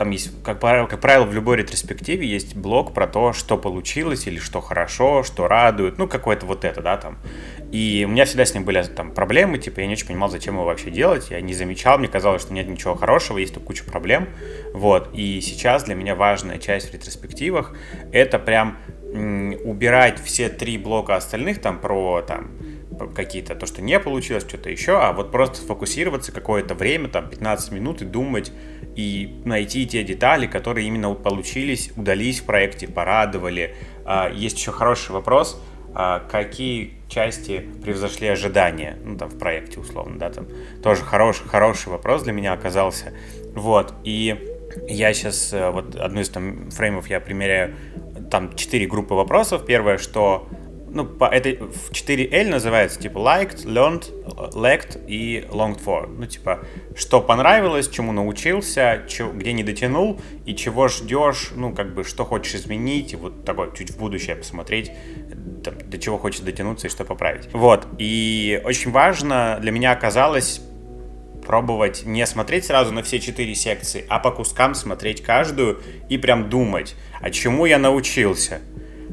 там есть, как правило, как правило, в любой ретроспективе есть блок про то, что получилось или что хорошо, что радует, ну, какое-то вот это, да, там. И у меня всегда с ним были там проблемы, типа, я не очень понимал, зачем его вообще делать, я не замечал, мне казалось, что нет ничего хорошего, есть тут куча проблем, вот. И сейчас для меня важная часть в ретроспективах — это прям убирать все три блока остальных, там, про, там, какие-то, то, что не получилось, что-то еще, а вот просто сфокусироваться какое-то время, там, 15 минут и думать, и найти те детали, которые именно получились, удались в проекте, порадовали. А, есть еще хороший вопрос, а, какие части превзошли ожидания, ну, там, в проекте, условно, да, там, тоже хороший, хороший вопрос для меня оказался, вот, и я сейчас, э, вот, одну из там фреймов я примеряю, там, четыре группы вопросов, первое, что ну, по этой, в 4L называется, типа, liked, learned, lacked и longed for. Ну, типа, что понравилось, чему научился, чё, где не дотянул, и чего ждешь, ну, как бы, что хочешь изменить, и вот такой, чуть в будущее посмотреть, там, до чего хочешь дотянуться и что поправить. Вот, и очень важно для меня оказалось пробовать не смотреть сразу на все четыре секции, а по кускам смотреть каждую и прям думать, а чему я научился,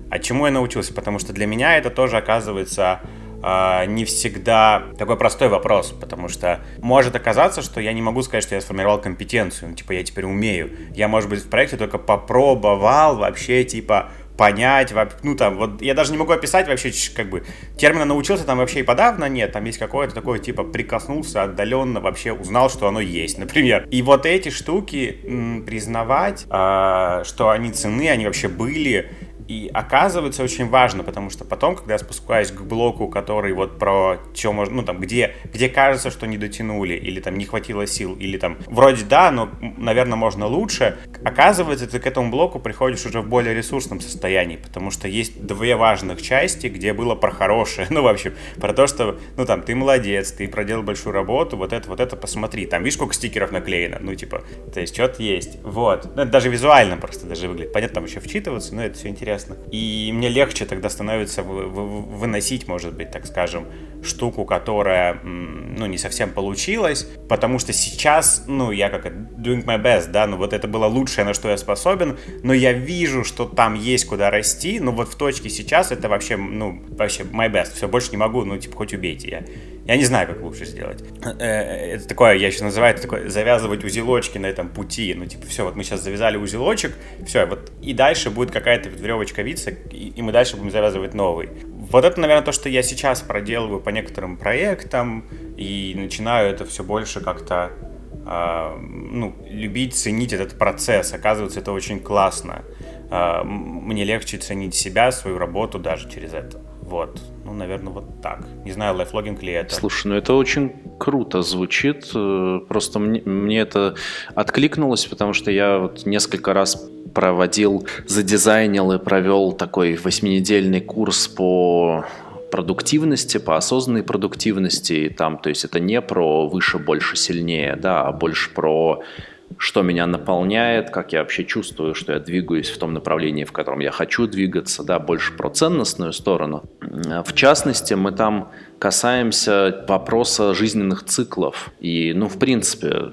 а чему я научился? Потому что для меня это тоже оказывается э, не всегда такой простой вопрос, потому что может оказаться, что я не могу сказать, что я сформировал компетенцию, ну, типа я теперь умею. Я, может быть, в проекте только попробовал вообще, типа, понять, ну там, вот я даже не могу описать вообще, как бы, термина научился там вообще и подавно нет, там есть какое-то такое, типа, прикоснулся отдаленно, вообще узнал, что оно есть, например. И вот эти штуки м, признавать, э, что они цены, они вообще были, и оказывается очень важно, потому что потом, когда я спускаюсь к блоку, который вот про что можно, ну там, где, где кажется, что не дотянули, или там не хватило сил, или там вроде да, но, наверное, можно лучше, оказывается, ты к этому блоку приходишь уже в более ресурсном состоянии, потому что есть две важных части, где было про хорошее, ну, в общем, про то, что, ну, там, ты молодец, ты проделал большую работу, вот это, вот это посмотри, там, видишь, сколько стикеров наклеено, ну, типа, то есть, что-то есть, вот, ну, это даже визуально просто даже выглядит, понятно, там еще вчитываться, но это все интересно интересно. И мне легче тогда становится выносить, может быть, так скажем, штуку, которая, ну, не совсем получилась, потому что сейчас, ну, я как doing my best, да, ну, вот это было лучшее, на что я способен, но я вижу, что там есть куда расти, но вот в точке сейчас это вообще, ну, вообще my best, все, больше не могу, ну, типа, хоть убейте, я Я не знаю, как лучше сделать. Э, это такое, я еще называю это такое, завязывать узелочки на этом пути. Ну, типа, все, вот мы сейчас завязали узелочек, все, вот и дальше будет какая-то веревочка виться, и, и мы дальше будем завязывать новый. Вот это, наверное, то, что я сейчас проделываю по некоторым проектам, и начинаю это все больше как-то э, ну, любить, ценить этот процесс. Оказывается, это очень классно. Э, мне легче ценить себя, свою работу даже через это. Вот. Ну, наверное, вот так. Не знаю, лайфлогинг ли это. Слушай, ну это очень круто звучит. Э, просто мне, мне это откликнулось, потому что я вот несколько раз проводил, задизайнил и провел такой восьминедельный курс по продуктивности, по осознанной продуктивности. И там, то есть это не про выше, больше, сильнее, да, а больше про что меня наполняет, как я вообще чувствую, что я двигаюсь в том направлении, в котором я хочу двигаться, да, больше про ценностную сторону. В частности, мы там касаемся вопроса жизненных циклов. И, ну, в принципе,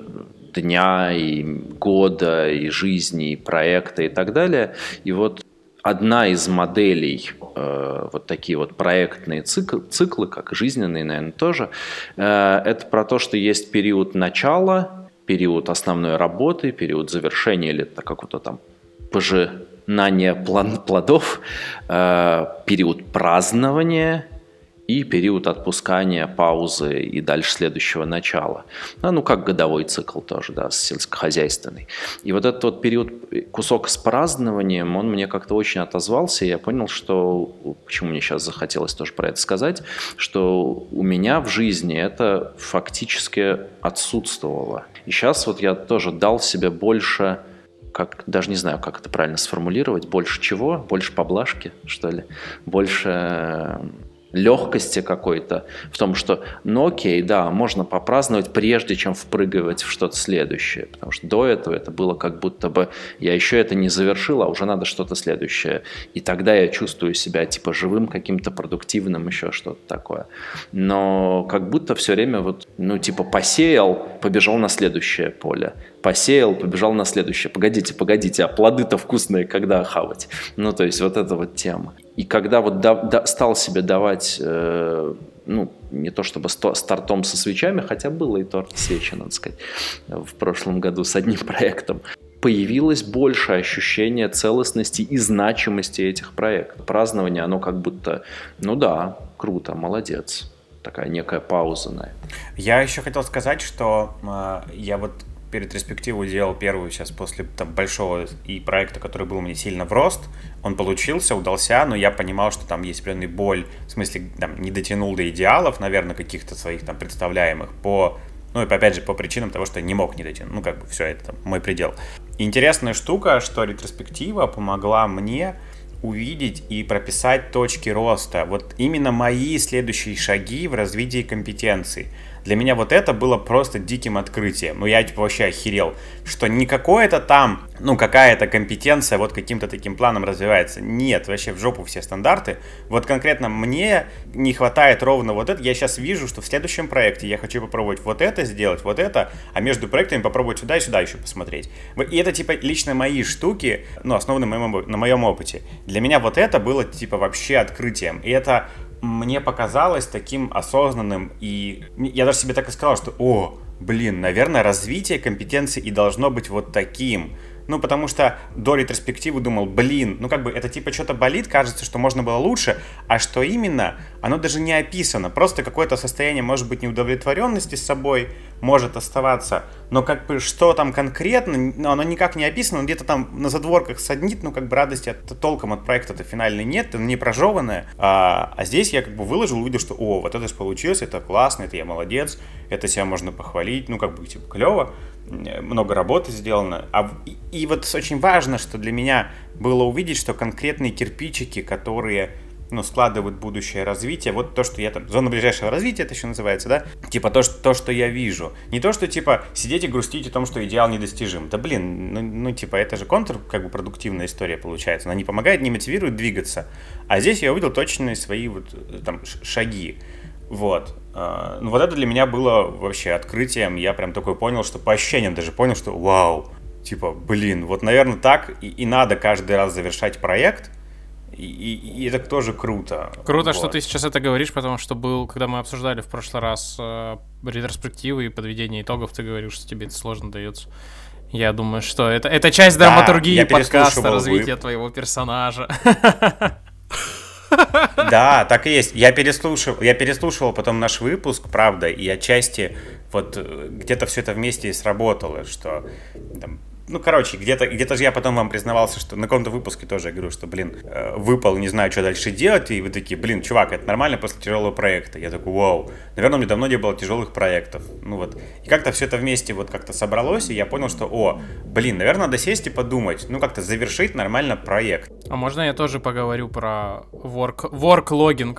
дня, и года, и жизни, и проекта и так далее. И вот одна из моделей, э, вот такие вот проектные цикл, циклы, как жизненные, наверное, тоже, э, это про то, что есть период начала, период основной работы, период завершения или какого-то там пожинания плодов, э, период празднования и период отпускания, паузы и дальше следующего начала. Ну, ну, как годовой цикл тоже, да, сельскохозяйственный. И вот этот вот период, кусок с празднованием, он мне как-то очень отозвался, и я понял, что, почему мне сейчас захотелось тоже про это сказать, что у меня в жизни это фактически отсутствовало. И сейчас вот я тоже дал себе больше как, даже не знаю, как это правильно сформулировать, больше чего? Больше поблажки, что ли? Больше легкости какой-то в том, что, ну окей, да, можно попраздновать, прежде чем впрыгивать в что-то следующее. Потому что до этого это было как будто бы я еще это не завершил, а уже надо что-то следующее. И тогда я чувствую себя типа живым, каким-то продуктивным, еще что-то такое. Но как будто все время вот, ну типа посеял, побежал на следующее поле посеял, побежал на следующее. Погодите, погодите, а плоды-то вкусные, когда хавать? Ну, то есть вот эта вот тема. И когда вот да, да, стал себе давать, э, ну, не то чтобы сто, стартом со свечами, хотя было и торт свечи, надо сказать, в прошлом году с одним проектом, появилось больше ощущения целостности и значимости этих проектов. Празднование, оно как будто, ну да, круто, молодец. Такая некая пауза на это. Я еще хотел сказать, что э, я вот перед ретроспективу делал первую сейчас после там, большого и проекта, который был мне сильно в рост. Он получился, удался, но я понимал, что там есть определенный боль, в смысле, там, не дотянул до идеалов, наверное, каких-то своих там представляемых по ну и опять же по причинам того, что не мог не дотянуть. Ну как бы все, это там, мой предел. Интересная штука, что ретроспектива помогла мне увидеть и прописать точки роста. Вот именно мои следующие шаги в развитии компетенций. Для меня вот это было просто диким открытием. Ну, я типа вообще охерел, что не какое-то там, ну, какая-то компетенция вот каким-то таким планом развивается. Нет, вообще в жопу все стандарты. Вот конкретно мне не хватает ровно вот это. Я сейчас вижу, что в следующем проекте я хочу попробовать вот это сделать, вот это, а между проектами попробовать сюда и сюда еще посмотреть. И это типа лично мои штуки, ну, основаны на моем, на моем опыте. Для меня вот это было типа вообще открытием. И это мне показалось таким осознанным, и я даже себе так и сказал, что, о, блин, наверное, развитие компетенции и должно быть вот таким. Ну, потому что до ретроспективы думал, блин, ну как бы это типа что-то болит, кажется, что можно было лучше, а что именно, оно даже не описано. Просто какое-то состояние, может быть, неудовлетворенности с собой может оставаться, но как бы что там конкретно, ну, оно никак не описано, где-то там на задворках саднит, ну как бы радости от, толком от проекта-то финальной нет, она не прожеванная. А, а здесь я как бы выложил, увидел, что о, вот это же получилось, это классно, это я молодец, это себя можно похвалить, ну как бы типа клево много работы сделано. А, и, и вот очень важно, что для меня было увидеть, что конкретные кирпичики, которые ну, складывают будущее развитие, вот то, что я там, зона ближайшего развития это еще называется, да, типа то, что, то, что я вижу. Не то, что, типа, сидеть и грустить о том, что идеал недостижим. Да, блин, ну, ну типа, это же контр, как бы, продуктивная история получается. Она не помогает, не мотивирует двигаться. А здесь я увидел точные свои вот, э, там, шаги. Вот. А, ну, вот это для меня было вообще открытием. Я прям такой понял, что по ощущениям даже понял, что вау, типа, блин, вот, наверное, так и, и надо каждый раз завершать проект. И, и, и это тоже круто. Круто, вот. что ты сейчас это говоришь, потому что был, когда мы обсуждали в прошлый раз э, ретроспективы и подведение итогов, ты говорил, что тебе это сложно дается. Я думаю, что это, это часть драматургии да, подкаста, развития твоего персонажа. Да, так и есть. Я переслушал, я переслушивал потом наш выпуск, правда, и отчасти вот э, где-то все это вместе и сработало, что там, ну, короче, где-то где же я потом вам признавался, что на каком-то выпуске тоже я говорю, что, блин, э, выпал, не знаю, что дальше делать, и вы такие, блин, чувак, это нормально после тяжелого проекта. Я такой, вау, наверное, у меня давно не было тяжелых проектов. Ну вот, и как-то все это вместе вот как-то собралось, и я понял, что, о, блин, наверное, надо сесть и подумать, ну, как-то завершить нормально проект. А можно я тоже поговорю про work, work logging?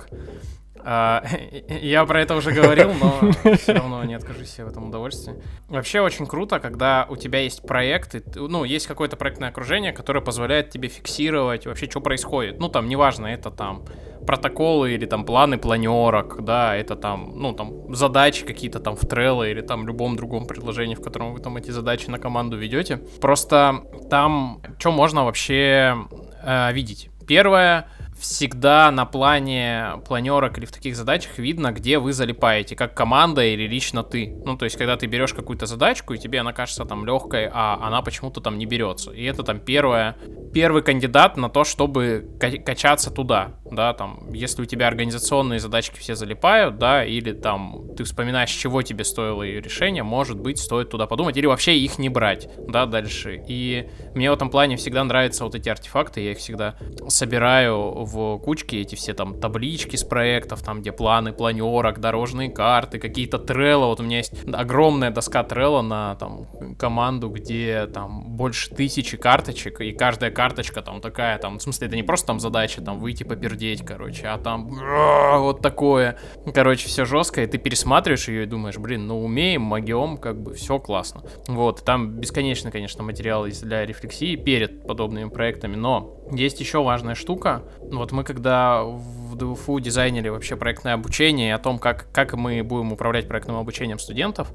А, я про это уже говорил, но все равно не откажусь себе в этом удовольствии. Вообще очень круто, когда у тебя есть проект, и, ну, есть какое-то проектное окружение, которое позволяет тебе фиксировать вообще, что происходит. Ну, там, неважно, это там протоколы или там планы планерок, да, это там, ну, там задачи какие-то там в Trello или там любом другом предложении, в котором вы там эти задачи на команду ведете. Просто там что можно вообще э, видеть? Первое, всегда на плане планерок или в таких задачах видно, где вы залипаете, как команда или лично ты. Ну, то есть, когда ты берешь какую-то задачку, и тебе она кажется там легкой, а она почему-то там не берется. И это там первое, первый кандидат на то, чтобы качаться туда, да, там, если у тебя организационные задачки все залипают, да, или там ты вспоминаешь, чего тебе стоило ее решение, может быть, стоит туда подумать, или вообще их не брать, да, дальше. И мне в этом плане всегда нравятся вот эти артефакты, я их всегда собираю в кучке эти все там таблички с проектов, там где планы планерок, дорожные карты, какие-то трелло. Вот у меня есть огромная доска трелло на там команду, где там больше тысячи карточек, и каждая карточка там такая, там, в смысле, это не просто там задача там выйти попердеть, короче, а там вот такое. Короче, все жестко, и ты пересматриваешь ее и думаешь, блин, ну умеем, могем, как бы все классно. Вот, там бесконечно, конечно, материал для рефлексии перед подобными проектами, но есть еще важная штука. Вот мы когда в ДВФУ дизайнили вообще проектное обучение, о том, как, как мы будем управлять проектным обучением студентов,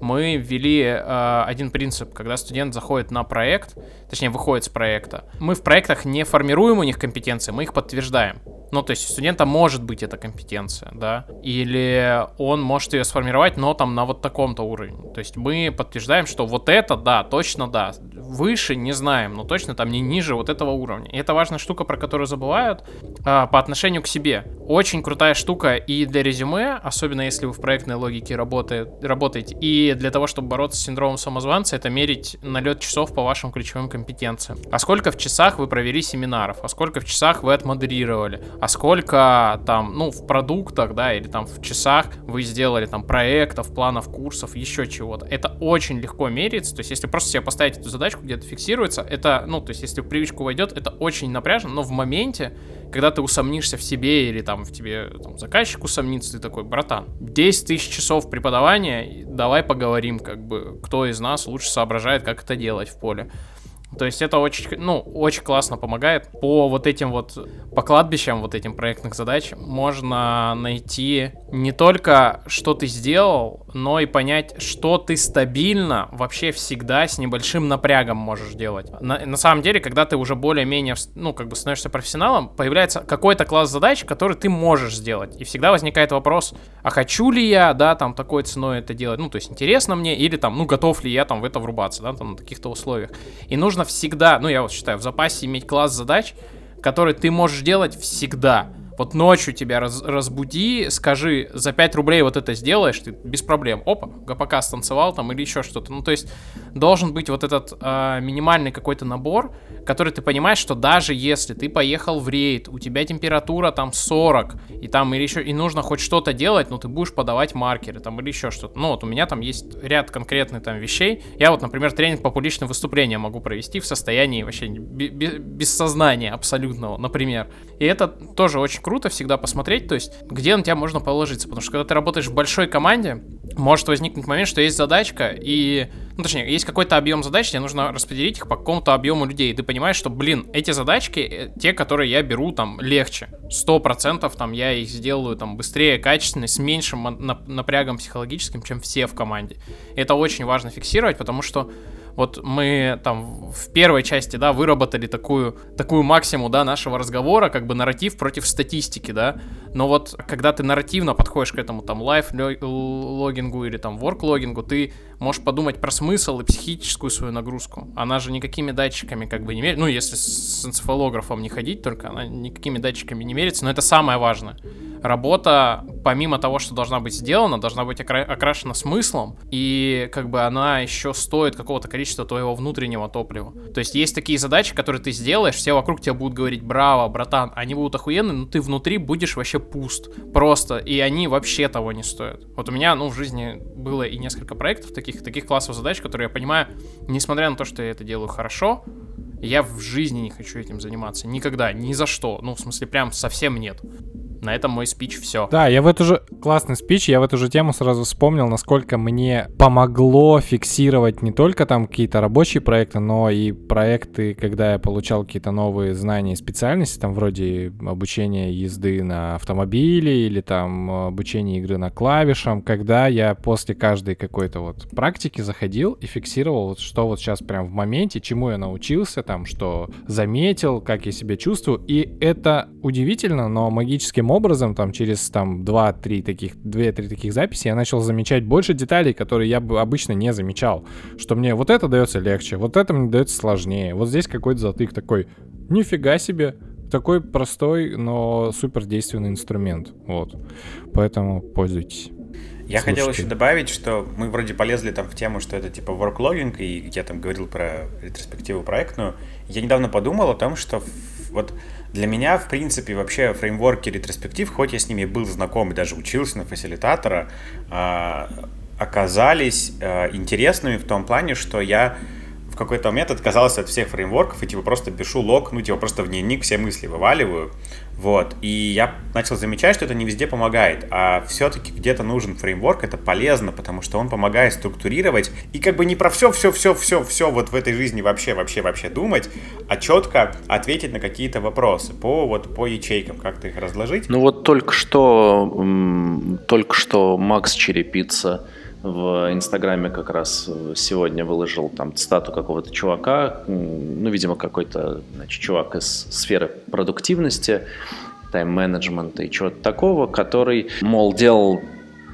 мы ввели э, один принцип, когда студент заходит на проект, точнее выходит с проекта, мы в проектах не формируем у них компетенции, мы их подтверждаем. Ну, то есть у студента может быть эта компетенция, да, или он может ее сформировать, но там на вот таком-то уровне. То есть мы подтверждаем, что вот это, да, точно да, выше не знаем, но точно там не ниже вот этого уровня. И это важная штука, про которую забывают а, по отношению к себе. Очень крутая штука и для резюме, особенно если вы в проектной логике работает, работаете, и для того, чтобы бороться с синдромом самозванца, это мерить налет часов по вашим ключевым компетенциям. А сколько в часах вы провели семинаров, а сколько в часах вы отмодерировали, а сколько там, ну, в продуктах, да, или там в часах вы сделали там проектов, планов, курсов, еще чего-то. Это очень легко меряется, то есть если просто себе поставить эту задачку, где-то фиксируется, это, ну, то есть если привычку войдет, это очень напряжно, но в моменте, когда ты усомнишься в себе или там в тебе там, заказчик усомнится, ты такой, братан, 10 тысяч часов преподавания, давай поговорим, как бы, кто из нас лучше соображает, как это делать в поле. То есть это очень, ну, очень классно помогает. По вот этим вот, по кладбищам вот этим проектных задач можно найти не только, что ты сделал, но и понять, что ты стабильно вообще всегда с небольшим напрягом можешь делать. На, на самом деле, когда ты уже более-менее, ну, как бы становишься профессионалом, появляется какой-то класс задач, который ты можешь сделать. И всегда возникает вопрос, а хочу ли я, да, там, такой ценой это делать? Ну, то есть, интересно мне, или там, ну, готов ли я там в это врубаться, да, там, на каких-то условиях. И нужно всегда, ну я вот считаю, в запасе иметь класс задач, который ты можешь делать всегда. Вот ночью тебя раз, разбуди, скажи, за 5 рублей вот это сделаешь, ты без проблем. Опа, ГПК станцевал там или еще что-то. Ну, то есть должен быть вот этот э, минимальный какой-то набор, который ты понимаешь, что даже если ты поехал в рейд, у тебя температура там 40, и там или еще, и нужно хоть что-то делать, но ты будешь подавать маркеры там или еще что-то. Ну, вот у меня там есть ряд конкретных там вещей. Я вот, например, тренинг по публичным выступлениям могу провести в состоянии вообще без сознания абсолютного, например. И это тоже очень круто всегда посмотреть, то есть где на тебя можно положиться, потому что когда ты работаешь в большой команде, может возникнуть момент, что есть задачка, и, ну точнее, есть какой-то объем задач, тебе нужно распределить их по какому-то объему людей, и ты понимаешь, что, блин, эти задачки, э, те, которые я беру, там, легче, сто процентов, там, я их сделаю, там, быстрее, качественно, с меньшим напрягом психологическим, чем все в команде. Это очень важно фиксировать, потому что Вот мы там в первой части, да, выработали такую, такую максимум, да, нашего разговора, как бы нарратив против статистики, да, но вот когда ты нарративно подходишь к этому там лайф-логингу или там ворк-логингу, ты можешь подумать про смысл и психическую свою нагрузку. Она же никакими датчиками как бы не меряется, ну, если с энцефалографом не ходить только, она никакими датчиками не мерится, но это самое важное работа, помимо того, что должна быть сделана, должна быть окра- окрашена смыслом, и как бы она еще стоит какого-то количества твоего внутреннего топлива. То есть есть такие задачи, которые ты сделаешь, все вокруг тебя будут говорить, браво, братан, они будут охуенные, но ты внутри будешь вообще пуст. Просто. И они вообще того не стоят. Вот у меня, ну, в жизни было и несколько проектов таких, таких классов задач, которые я понимаю, несмотря на то, что я это делаю хорошо, я в жизни не хочу этим заниматься. Никогда, ни за что. Ну, в смысле, прям совсем нет. На этом мой спич все. Да, я в эту же... Классный спич, я в эту же тему сразу вспомнил, насколько мне помогло фиксировать не только там какие-то рабочие проекты, но и проекты, когда я получал какие-то новые знания и специальности, там вроде обучения езды на автомобиле или там обучение игры на клавишам, когда я после каждой какой-то вот практики заходил и фиксировал, что вот сейчас прям в моменте, чему я научился, там, что заметил, как я себя чувствую, и это удивительно, но магическим образом, там, через там 2-3 таких, 2-3 таких записи я начал замечать больше деталей, которые я бы обычно не замечал. Что мне вот это дается легче, вот это мне дается сложнее, вот здесь какой-то затык такой, нифига себе, такой простой, но супер действенный инструмент. Вот. Поэтому пользуйтесь. Я Слушайте. хотел еще добавить, что мы вроде полезли там в тему, что это типа worklogging, и я там говорил про ретроспективу проектную. Я недавно подумал о том, что вот для меня, в принципе, вообще фреймворки ретроспектив, хоть я с ними был знаком и даже учился на фасилитатора, а, оказались а, интересными в том плане, что я в какой-то момент отказался от всех фреймворков и типа просто пишу лог, ну типа просто в дневник все мысли вываливаю, вот, и я начал замечать, что это не везде помогает, а все-таки где-то нужен фреймворк, это полезно, потому что он помогает структурировать и как бы не про все, все, все, все, все вот в этой жизни вообще, вообще, вообще думать, а четко ответить на какие-то вопросы по вот по ячейкам, как-то их разложить. Ну вот только что, только что Макс Черепица в Инстаграме как раз сегодня выложил там стату какого-то чувака, ну, видимо, какой-то значит, чувак из сферы продуктивности, тайм-менеджмента и чего-то такого, который, мол, делал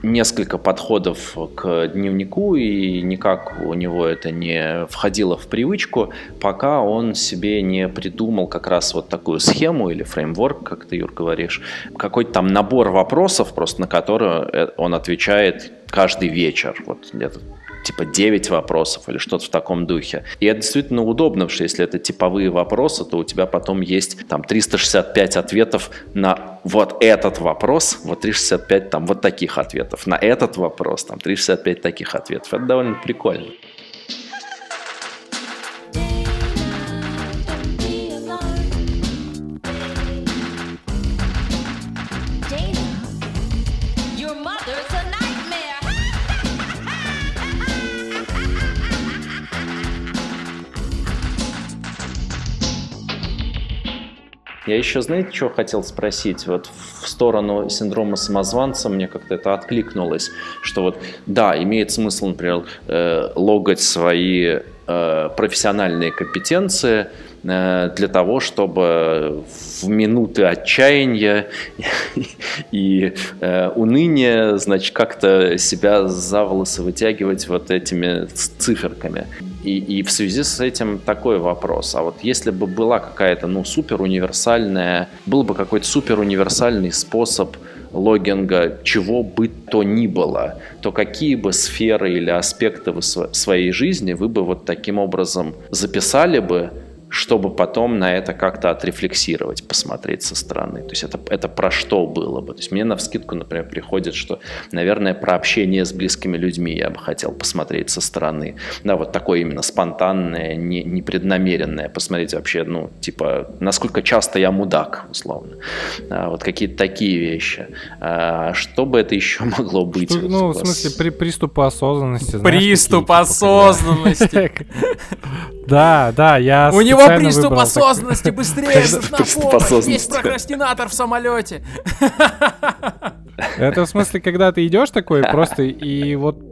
несколько подходов к дневнику, и никак у него это не входило в привычку, пока он себе не придумал как раз вот такую схему или фреймворк, как ты, Юр, говоришь, какой-то там набор вопросов, просто на которые э, он отвечает каждый вечер. Вот где-то типа 9 вопросов или что-то в таком духе. И это действительно удобно, что если это типовые вопросы, то у тебя потом есть там 365 ответов на вот этот вопрос, вот 365 там вот таких ответов, на этот вопрос там 365 таких ответов. Это довольно прикольно. Я еще, знаете, что хотел спросить? Вот в сторону синдрома самозванца мне как-то это откликнулось, что вот, да, имеет смысл, например, э, логать свои э, профессиональные компетенции для того, чтобы в минуты отчаяния и э, уныния, значит, как-то себя за волосы вытягивать вот этими циферками. И, и в связи с этим такой вопрос. А вот если бы была какая-то, ну, супер универсальная, был бы какой-то супер универсальный способ логинга чего бы то ни было, то какие бы сферы или аспекты своей жизни вы бы вот таким образом записали бы, чтобы потом на это как-то отрефлексировать, посмотреть со стороны. То есть это, это про что было бы. То есть мне на вскидку, например, приходит, что, наверное, про общение с близкими людьми я бы хотел посмотреть со стороны. Да, вот такое именно спонтанное, не, непреднамеренное. Посмотреть вообще, ну, типа, насколько часто я мудак, условно. А, вот какие-то такие вещи. А, что бы это еще могло быть? Что, ну, в смысле, при, приступы осознанности. Приступ знаешь, осознанности. Да, да, я У него приступ осознанности, быстрее на помощь, есть прокрастинатор в самолете. Это в смысле, когда ты идешь такой просто и вот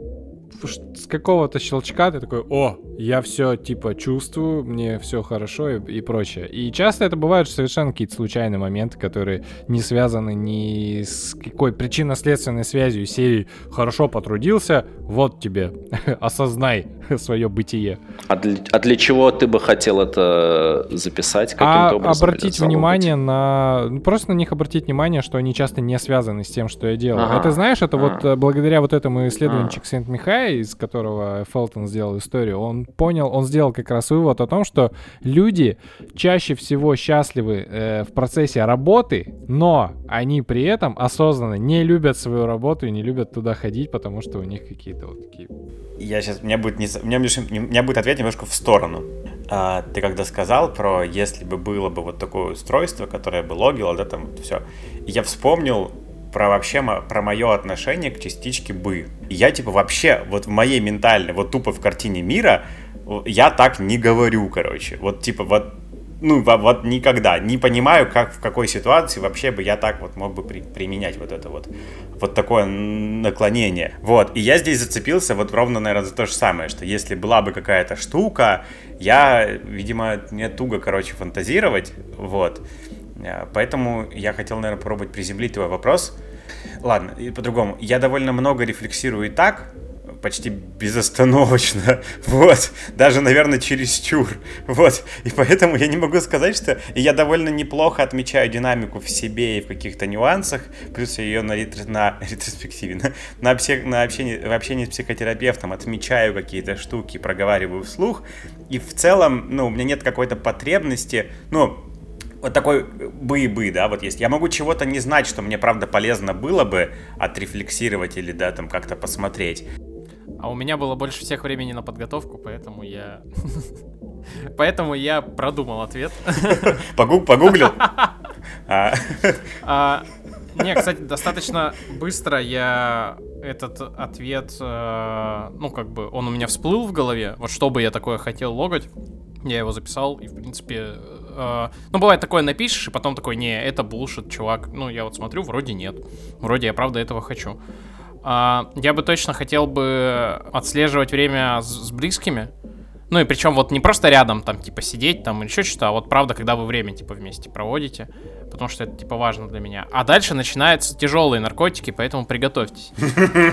с какого-то щелчка ты такой, о, я все типа чувствую, мне все хорошо и, и прочее. И часто это бывают совершенно какие-то случайные моменты, которые не связаны ни с какой причинно-следственной связью серии «хорошо потрудился, вот тебе, осознай свое бытие». А для, а для чего ты бы хотел это записать каким-то а образом? обратить внимание на... Ну, просто на них обратить внимание, что они часто не связаны с тем, что я делаю. Это, знаешь, это вот э, благодаря вот этому исследованию ага. Из которого Фелтон сделал историю, он понял, он сделал как раз вывод о том, что люди чаще всего счастливы э, в процессе работы, но они при этом осознанно не любят свою работу и не любят туда ходить, потому что у них какие-то вот такие... Я сейчас, у меня будет, не, у меня, у меня будет ответ немножко в сторону. А, ты когда сказал про, если бы было бы вот такое устройство, которое бы логило, да, там все, я вспомнил про вообще про мое отношение к частичке бы. Я типа вообще вот в моей ментальной, вот тупо в картине мира, я так не говорю, короче. Вот типа вот ну, вот никогда не понимаю, как в какой ситуации вообще бы я так вот мог бы при, применять вот это вот, вот такое наклонение. Вот, и я здесь зацепился вот ровно, наверное, за то же самое, что если была бы какая-то штука, я, видимо, мне туго, короче, фантазировать, вот. Э, поэтому я хотел, наверное, попробовать приземлить твой вопрос. Ладно, и по-другому. Я довольно много рефлексирую и так, почти безостановочно, вот, даже, наверное, чересчур, вот, и поэтому я не могу сказать, что я довольно неплохо отмечаю динамику в себе и в каких-то нюансах, плюс я ее на, ретро, на ретроспективе, на, на, псих, на общении, в общении с психотерапевтом отмечаю какие-то штуки, проговариваю вслух, и в целом, ну, у меня нет какой-то потребности, ну, вот такой бы-бы, да, вот есть. Я могу чего-то не знать, что мне, правда, полезно было бы отрефлексировать или, да, там как-то посмотреть. А у меня было больше всех времени на подготовку, поэтому я... Поэтому я продумал ответ. Погуглил? А. А, не, кстати, достаточно быстро я этот ответ, э, ну, как бы, он у меня всплыл в голове. Вот что бы я такое хотел логать, я его записал, и, в принципе, э, ну, бывает такое, напишешь, и потом такой, не, это булшит, чувак. Ну, я вот смотрю, вроде нет. Вроде я правда этого хочу. А, я бы точно хотел бы отслеживать время с, с близкими. Ну и причем вот не просто рядом, там, типа, сидеть там или еще что-то, а вот правда, когда вы время, типа, вместе проводите, потому что это, типа, важно для меня. А дальше начинаются тяжелые наркотики, поэтому приготовьтесь.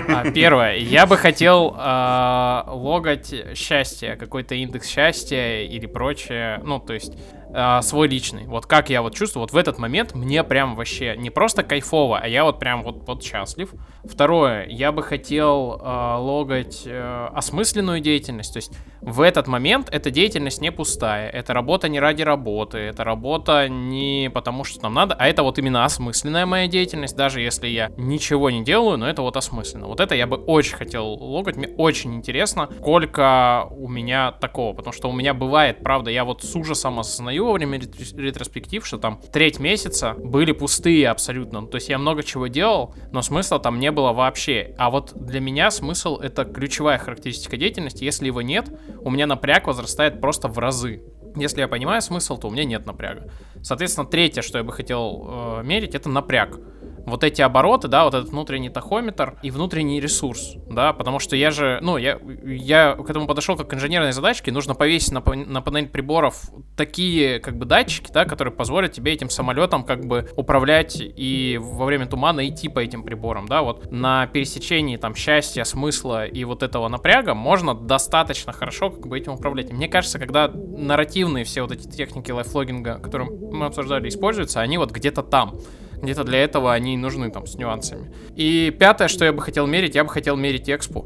А, первое, я бы хотел э, логать счастье, какой-то индекс счастья или прочее, ну, то есть э, свой личный. Вот как я вот чувствую, вот в этот момент мне прям вообще не просто кайфово, а я вот прям вот, вот счастлив. Второе, я бы хотел э, логать э, осмысленную деятельность, то есть в этот момент эта деятельность не пустая, это работа не ради работы, это работа не потому, что нам надо, а это вот именно осмысленная моя деятельность, даже если я ничего не делаю, но это вот осмысленно. Вот это я бы очень хотел логать, мне очень интересно, сколько у меня такого, потому что у меня бывает, правда, я вот с ужасом осознаю во время ретроспектив, что там треть месяца были пустые абсолютно, ну, то есть я много чего делал, но смысла там не было вообще. А вот для меня смысл это ключевая характеристика деятельности, если его нет, у меня напряг возрастает просто в разы. Если я понимаю смысл, то у меня нет напряга. Соответственно, третье, что я бы хотел э, мерить, это напряг вот эти обороты, да, вот этот внутренний тахометр и внутренний ресурс, да, потому что я же, ну, я, я к этому подошел как к инженерной задачке, нужно повесить на, на панель приборов такие, как бы, датчики, да, которые позволят тебе этим самолетом, как бы, управлять и во время тумана идти по этим приборам, да, вот на пересечении, там, счастья, смысла и вот этого напряга можно достаточно хорошо, как бы, этим управлять. И мне кажется, когда нарративные все вот эти техники лайфлогинга, которые мы обсуждали, используются, они вот где-то там, где-то для этого они нужны там с нюансами. И пятое, что я бы хотел мерить, я бы хотел мерить экспу.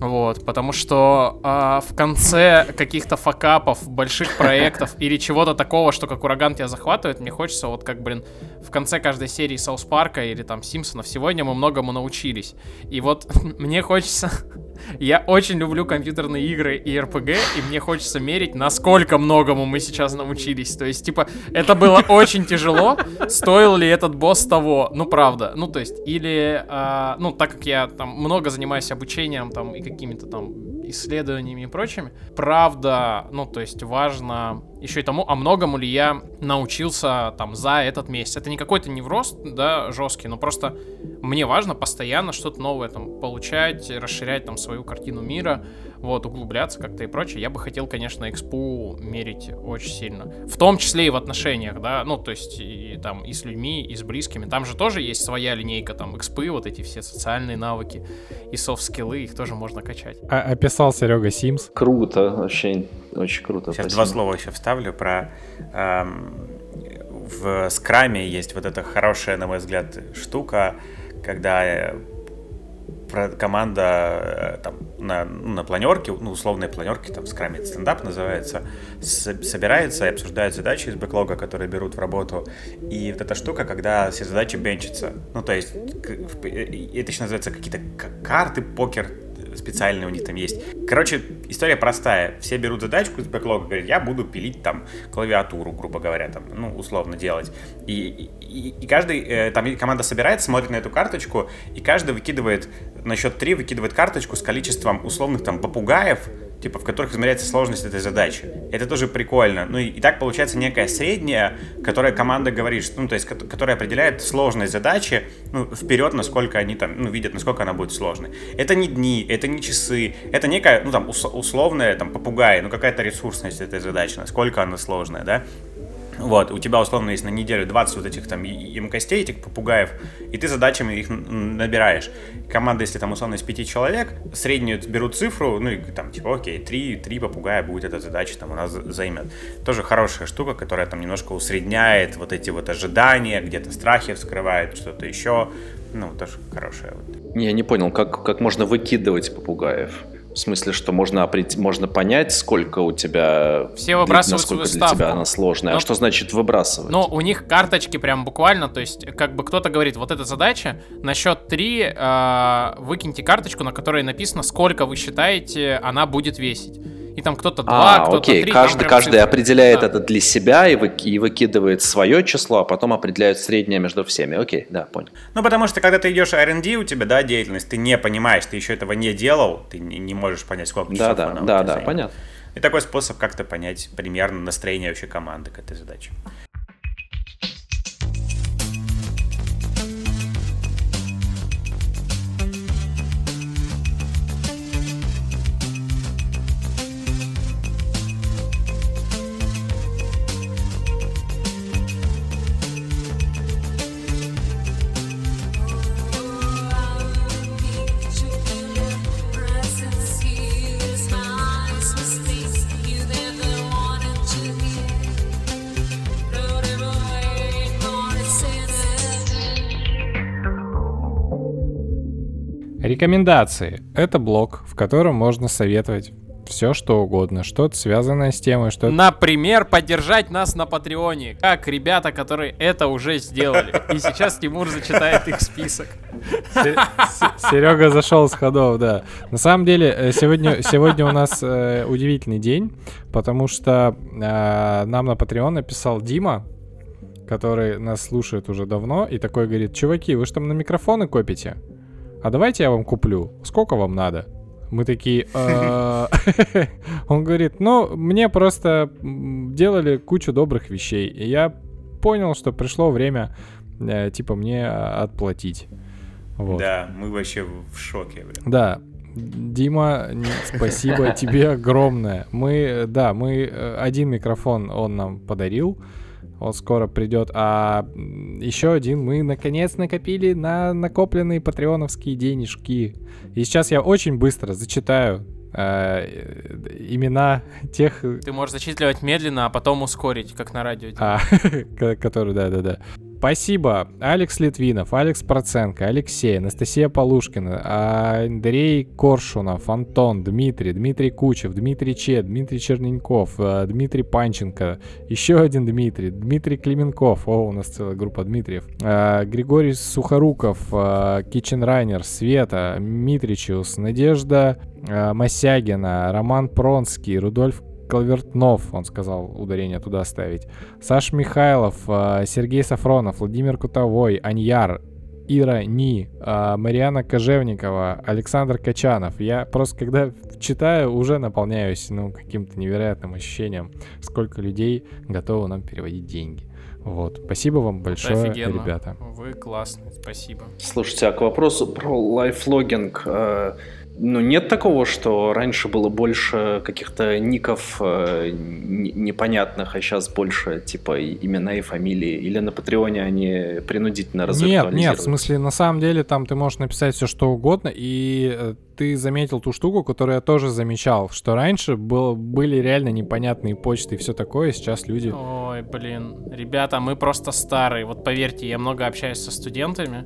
Вот, потому что э, в конце каких-то факапов, больших проектов или чего-то такого, что как ураган тебя захватывает, мне хочется вот как, блин, в конце каждой серии Саус Парка или там Симпсонов сегодня мы многому научились. И вот мне хочется я очень люблю компьютерные игры и РПГ, и мне хочется мерить, насколько многому мы сейчас научились. То есть, типа, это было очень тяжело. Стоил ли этот босс того? Ну, правда. Ну, то есть, или, э, ну, так как я там много занимаюсь обучением там и какими-то там исследованиями и прочими. Правда, ну, то есть важно еще и тому, а многому ли я научился там за этот месяц. Это не какой-то невроз, да, жесткий, но просто мне важно постоянно что-то новое там получать, расширять там свою картину мира, вот, углубляться как-то и прочее. Я бы хотел, конечно, экспу мерить очень сильно. В том числе и в отношениях, да, ну, то есть и там и с людьми, и с близкими. Там же тоже есть своя линейка, там, экспы, вот эти все социальные навыки и софт-скиллы, их тоже можно качать. А описал Серега Симс. Круто, вообще очень круто. Сейчас спасибо. два слова еще вставлю про... Эм, в скраме есть вот эта хорошая, на мой взгляд, штука, когда э, команда э, там на, ну, на планерке, ну, условные планерки, там, скраме стендап называется, собирается и обсуждает задачи из бэклога, которые берут в работу. И вот эта штука, когда все задачи бенчатся. Ну, то есть, это еще называется какие-то карты, покер, специальные у них там есть. Короче, история простая. Все берут задачку из бэклога, говорят, я буду пилить там клавиатуру, грубо говоря, там, ну, условно делать. И, и, и каждый, э, там команда собирается, смотрит на эту карточку, и каждый выкидывает, на счет три выкидывает карточку с количеством условных там попугаев, типа, в которых измеряется сложность этой задачи. Это тоже прикольно. Ну и, и так получается некая средняя, которая команда говорит, ну, то есть, которая определяет сложность задачи, ну, вперед, насколько они там, ну, видят, насколько она будет сложной. Это не дни, это не часы, это некая, ну, там, условная, там, попугай, ну, какая-то ресурсность этой задачи, насколько она сложная, да. Вот, у тебя, условно, есть на неделю 20 вот этих там емкостей, этих попугаев, и ты задачами их набираешь. Команда, если там, условно, из 5 человек, среднюю берут цифру, ну и там, типа, окей, 3, 3 попугая будет эта задача, там, у нас займет. Тоже хорошая штука, которая там немножко усредняет вот эти вот ожидания, где-то страхи вскрывает, что-то еще. Ну, тоже хорошая. Вот. Я не понял, как, как можно выкидывать попугаев? В смысле, что можно, можно понять, сколько у тебя... Все выбрасывают насколько свою ставку. для тебя она сложная. А Но... А что значит выбрасывать? Ну, у них карточки прям буквально, то есть, как бы кто-то говорит, вот эта задача, на счет 3 э, выкиньте карточку, на которой написано, сколько вы считаете она будет весить и там кто-то два, а, кто-то окей. три. Каждый, каждый цифры. определяет да. это для себя и, вы, и выкидывает свое число, а потом определяет среднее между всеми. Окей, да, понял. Ну, потому что когда ты идешь R&D, у тебя, да, деятельность, ты не понимаешь, ты еще этого не делал, ты не, не можешь понять, сколько часов да, Да, да, да, понятно. И такой способ как-то понять примерно настроение вообще команды к этой задаче. Рекомендации. Это блог, в котором можно советовать все что угодно, что-то связанное с темой, что Например, поддержать нас на Патреоне, как ребята, которые это уже сделали. И сейчас Тимур зачитает их список. Серега зашел с ходов, да. На самом деле, э, сегодня, сегодня у нас э, удивительный день, потому что э, нам на Patreon написал Дима, который нас слушает уже давно, и такой говорит, чуваки, вы же там на микрофоны копите? А давайте я вам куплю, сколько вам надо? Мы такие, «А, он говорит, ну, мне просто делали кучу добрых вещей, и я понял, что пришло время, э, типа, мне отплатить. Вот. Да, мы вообще в шоке. Блин. Да, Дима, спасибо тебе огромное. Мы, да, мы э, один микрофон он нам подарил, он скоро придет. А еще один мы наконец накопили на накопленные патреоновские денежки. И сейчас я очень быстро зачитаю э, имена тех... Ты можешь зачитывать медленно, а потом ускорить, как на радио. А, который, да-да-да. Спасибо. Алекс Литвинов, Алекс Проценко, Алексей, Анастасия Полушкина, Андрей Коршунов, Антон, Дмитрий, Дмитрий Кучев, Дмитрий Че, Дмитрий Черненьков, э, Дмитрий Панченко, еще один Дмитрий, Дмитрий Клименков, о, у нас целая группа Дмитриев, э, Григорий Сухоруков, Кичен Райнер, Света, Митричус, Надежда Масягина, Роман Пронский, Рудольф Калвертнов, он сказал ударение туда ставить. Саш Михайлов, э, Сергей Сафронов, Владимир Кутовой, Аньяр, Ира Ни, а, Мариана Кожевникова, Александр Качанов. Я просто, когда читаю, уже наполняюсь ну, каким-то невероятным ощущением, сколько людей готовы нам переводить деньги. Вот. Спасибо вам большое, Офигенно. ребята. Вы классные, спасибо. Слушайте, а к вопросу про лайфлогинг. Ну, нет такого, что раньше было больше каких-то ников э, непонятных, а сейчас больше, типа, имена и фамилии? Или на Патреоне они принудительно разактуализируют? Нет, нет, в смысле, на самом деле, там ты можешь написать все, что угодно, и э, ты заметил ту штуку, которую я тоже замечал, что раньше был, были реально непонятные почты и все такое, сейчас люди... Ой, блин, ребята, мы просто старые. Вот поверьте, я много общаюсь со студентами,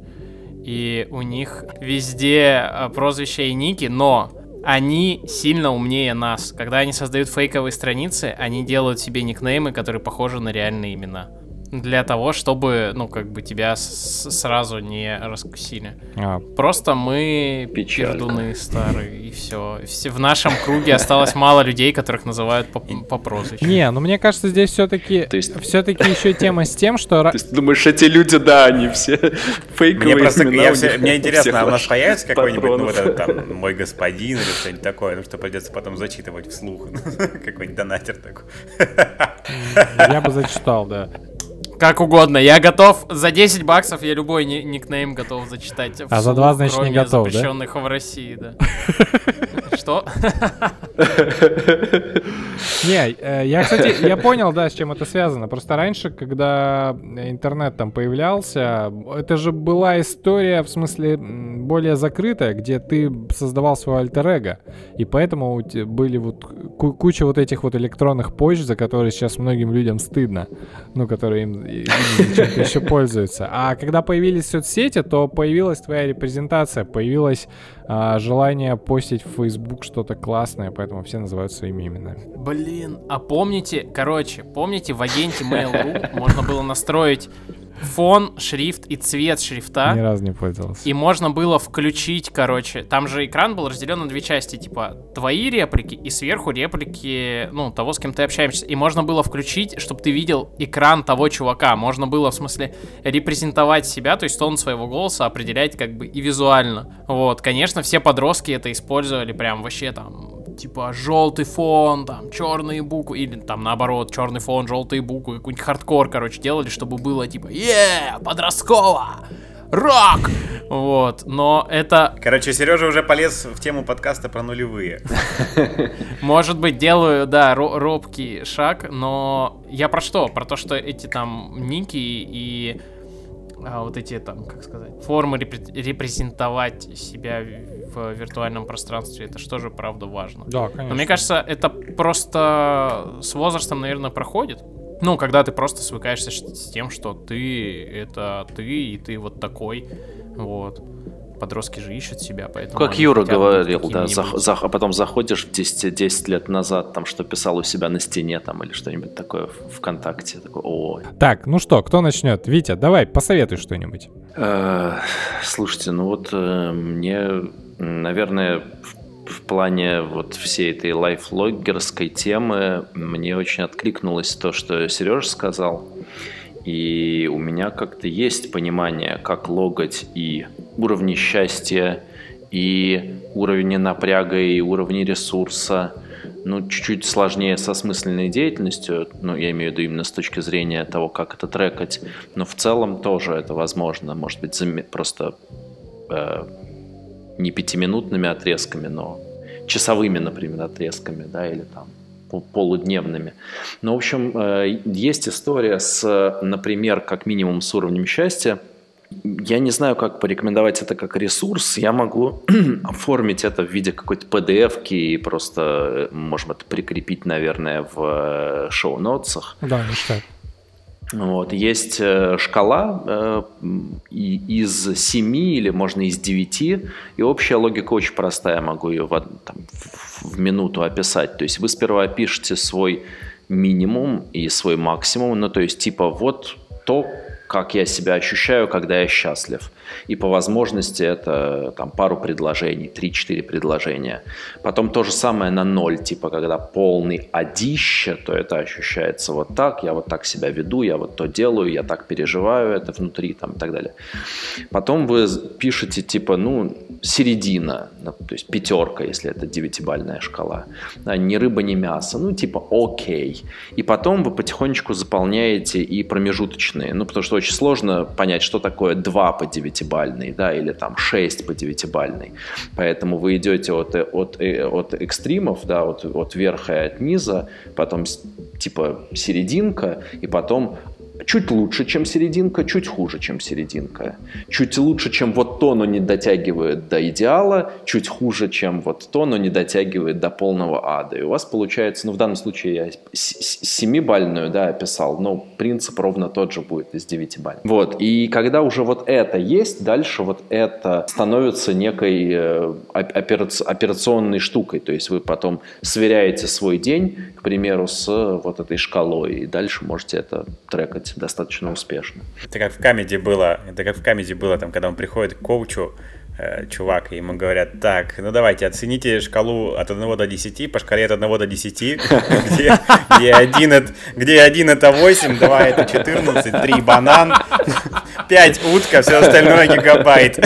и у них везде э, прозвища и ники, но они сильно умнее нас. Когда они создают фейковые страницы, они делают себе никнеймы, которые похожи на реальные имена для того, чтобы, ну, как бы тебя сразу не раскусили. А. Просто мы Печалька. пердуны старые, и все. все. В нашем круге осталось мало людей, которых называют по, по прозвищу. Не, ну мне кажется, здесь все-таки есть... все-таки еще тема с тем, что... То есть ты думаешь, эти люди, да, они все фейковые Мне просто, я все, мне интересно, а у нас появится какой-нибудь, ну, вот этот там, мой господин или что-нибудь такое, ну, что придется потом зачитывать вслух. какой-нибудь донатер такой. Я бы зачитал, да. Как угодно. Я готов за 10 баксов, я любой ни- никнейм готов зачитать. А за 2, значит, не готов, запрещенных да? в России, да. Что? Не, э, я, кстати, я понял, да, с чем это связано. Просто раньше, когда интернет там появлялся, это же была история, в смысле, более закрытая, где ты создавал свой альтер -эго. И поэтому были вот куча вот этих вот электронных почт, за которые сейчас многим людям стыдно. Ну, которые им чем-то еще пользуются. А когда появились соцсети, то появилась твоя репрезентация, появилось а, желание постить в Facebook что-то классное, поэтому все называют своими именами. Блин, а помните, короче, помните в агенте Mail.ru можно было настроить фон, шрифт и цвет шрифта. Ни разу не пользовался. И можно было включить, короче, там же экран был разделен на две части, типа твои реплики и сверху реплики, ну, того, с кем ты общаешься. И можно было включить, чтобы ты видел экран того чувака. Можно было, в смысле, репрезентовать себя, то есть тон своего голоса определять как бы и визуально. Вот, конечно, все подростки это использовали прям вообще там типа желтый фон, там черные буквы, или там наоборот, черный фон, желтые буквы, какой-нибудь хардкор, короче, делали, чтобы было типа, е, подростково, рок! Вот, но это... Короче, Сережа уже полез в тему подкаста про нулевые. Может быть, делаю, да, робкий шаг, но я про что? Про то, что эти там ники и а, вот эти там, как сказать, формы репрезентовать себя в виртуальном пространстве, это что же правда важно. Да, конечно. Но мне кажется, это просто с возрастом, наверное, проходит. Ну, когда ты просто свыкаешься с тем, что ты это ты, и ты вот такой. Вот подростки же ищут себя, поэтому... Как Юра говорил, да, за, за, а потом заходишь в 10, 10 лет назад, там, что писал у себя на стене, там, или что-нибудь такое в ВКонтакте, такой, о. Так, ну что, кто начнет? Витя, давай, посоветуй что-нибудь. Э, слушайте, ну вот э, мне, наверное, в плане вот всей этой лайфлогерской темы мне очень откликнулось то, что Сережа сказал. И у меня как-то есть понимание, как логать и уровни счастья, и уровни напряга, и уровни ресурса. Ну, чуть-чуть сложнее со смысленной деятельностью, ну, я имею в виду именно с точки зрения того, как это трекать, но в целом тоже это возможно, может быть, просто э, не пятиминутными отрезками, но часовыми, например, отрезками, да, или там полудневными. Но, в общем, э, есть история с, например, как минимум с уровнем счастья. Я не знаю, как порекомендовать это как ресурс. Я могу оформить это в виде какой-то PDF-ки и просто, э, можем это прикрепить, наверное, в э, шоу-нотсах. Да, ништяк. Вот. Есть э, шкала э, из 7 или можно из 9, и общая логика очень простая, могу ее в, там, в минуту описать. То есть вы сперва пишете свой минимум и свой максимум, ну то есть типа вот то, как я себя ощущаю, когда я счастлив. И по возможности это там пару предложений, 3-4 предложения. Потом то же самое на ноль, типа когда полный одище, то это ощущается вот так, я вот так себя веду, я вот то делаю, я так переживаю это внутри там и так далее. Потом вы пишете типа, ну, середина, то есть пятерка, если это девятибальная шкала. Да, ни рыба, ни мясо, ну, типа окей. И потом вы потихонечку заполняете и промежуточные, ну, потому что очень сложно понять, что такое 2 по девятибальной, да, или там 6 по девятибальной. Поэтому вы идете от, от, от экстримов, да, от, от верха и от низа, потом типа серединка, и потом чуть лучше, чем серединка, чуть хуже, чем серединка. Чуть лучше, чем вот то, но не дотягивает до идеала, чуть хуже, чем вот то, но не дотягивает до полного ада. И у вас получается, ну в данном случае я семибальную, да, описал, но принцип ровно тот же будет из 9 бальных. Вот, и когда уже вот это есть, дальше вот это становится некой э, операционной штукой, то есть вы потом сверяете свой день, к примеру, с вот этой шкалой, и дальше можете это трекать достаточно успешно. Это как в камеди было, это как в камеди было, там, когда он приходит к коучу, Э, чувак, и ему говорят, так, ну давайте, оцените шкалу от 1 до 10, по шкале от 1 до 10, где, где, 1, это, где 1 это 8, 2 это 14, 3 банан, 5 утка, все остальное гигабайт.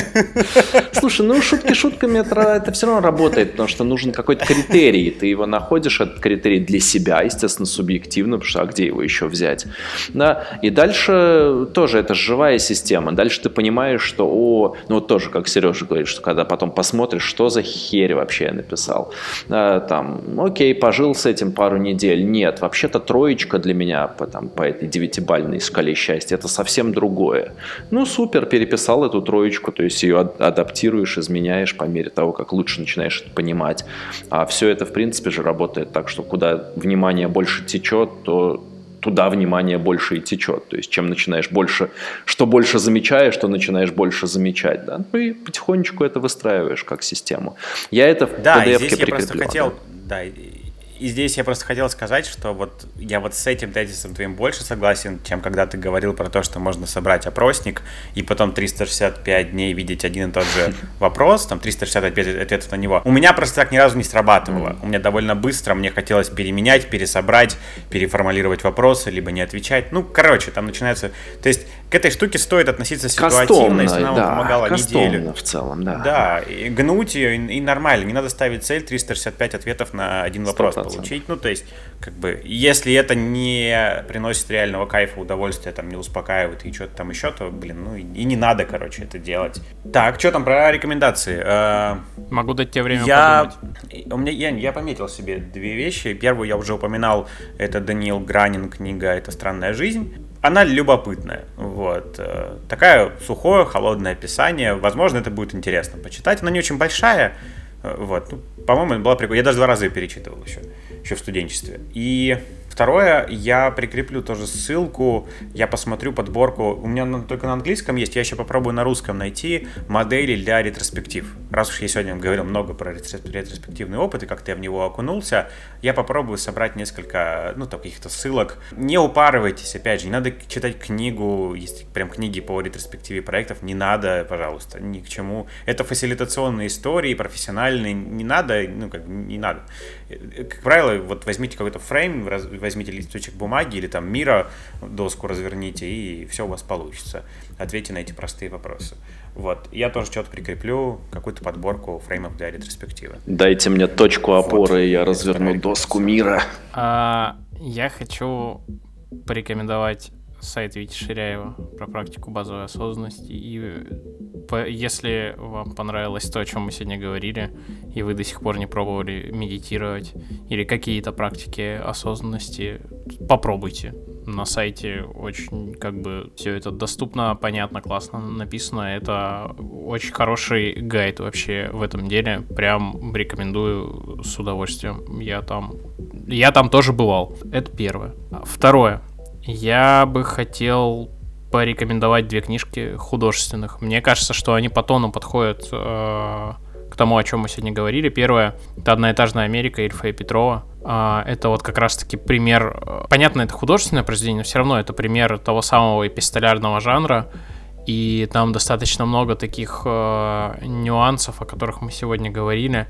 Слушай, ну шутки шутками это, это все равно работает, потому что нужен какой-то критерий, ты его находишь, этот критерий для себя, естественно, субъективно, потому что а где его еще взять? Да, и дальше тоже это живая система, дальше ты понимаешь, что, о, ну вот тоже, как Сережа говорит, что когда потом посмотришь, что за херь вообще я написал. Там, окей, пожил с этим пару недель. Нет, вообще-то троечка для меня по, там, по этой девятибальной шкале счастья это совсем другое. Ну, супер, переписал эту троечку, то есть ее адаптируешь, изменяешь по мере того, как лучше начинаешь это понимать. А все это, в принципе же, работает так, что куда внимание больше течет, то туда внимание больше и течет. То есть, чем начинаешь больше, что больше замечаешь, то начинаешь больше замечать. Да? Ну и потихонечку это выстраиваешь как систему. Я это в да, PDF-ке здесь я просто хотел, да, и здесь я просто хотел сказать, что вот я вот с этим тезисом твоим больше согласен, чем когда ты говорил про то, что можно собрать опросник и потом 365 дней видеть один и тот же вопрос, там 365 ответов на него. У меня просто так ни разу не срабатывало. У меня довольно быстро мне хотелось переменять, пересобрать, переформулировать вопросы, либо не отвечать. Ну, короче, там начинается... То есть к этой штуке стоит относиться ситуативно, кастомно, если она да, вам помогала неделю. в целом, да. Да, и гнуть ее, и, и нормально. Не надо ставить цель 365 ответов на один вопрос получить. Ну, то есть, как бы, если это не приносит реального кайфа, удовольствия, там, не успокаивает и что-то там еще, то, блин, ну, и, и не надо, короче, это делать. Так, что там про рекомендации? Э, Могу дать тебе время я, подумать. У меня, я, я пометил себе две вещи. Первую я уже упоминал, это Даниил Гранин, книга «Это странная жизнь» она любопытная. Вот. Э, такая сухое, холодное описание. Возможно, это будет интересно почитать. Она не очень большая. Э, вот. Ну, по-моему, была прикольная. Я даже два раза ее перечитывал еще, еще в студенчестве. И Второе, я прикреплю тоже ссылку, я посмотрю подборку, у меня только на английском есть, я еще попробую на русском найти модели для ретроспектив. Раз уж я сегодня говорил много про ретроспективный опыт и как-то я в него окунулся, я попробую собрать несколько, ну, каких-то ссылок. Не упарывайтесь, опять же, не надо читать книгу, есть прям книги по ретроспективе проектов, не надо, пожалуйста, ни к чему. Это фасилитационные истории, профессиональные, не надо, ну, как, не надо. Как правило, вот возьмите какой-то фрейм, возьмите листочек бумаги или там мира, доску разверните, и все у вас получится. Ответьте на эти простые вопросы. Вот. Я тоже что-то прикреплю, какую-то подборку фреймов для ретроспективы. Дайте мне точку опоры, вот. и я разверну доску мира. А, я хочу порекомендовать сайт Вити Ширяева про практику базовой осознанности. И по, если вам понравилось то, о чем мы сегодня говорили, и вы до сих пор не пробовали медитировать или какие-то практики осознанности, попробуйте. На сайте очень как бы все это доступно, понятно, классно написано. Это очень хороший гайд вообще в этом деле. Прям рекомендую с удовольствием. Я там, я там тоже бывал. Это первое. Второе. Я бы хотел порекомендовать две книжки художественных. Мне кажется, что они по тону подходят э, к тому, о чем мы сегодня говорили. Первое — это «Одноэтажная Америка» Ильфа и Петрова. А, это вот как раз-таки пример, э, понятно, это художественное произведение, но все равно это пример того самого эпистолярного жанра, и там достаточно много таких э, нюансов, о которых мы сегодня говорили.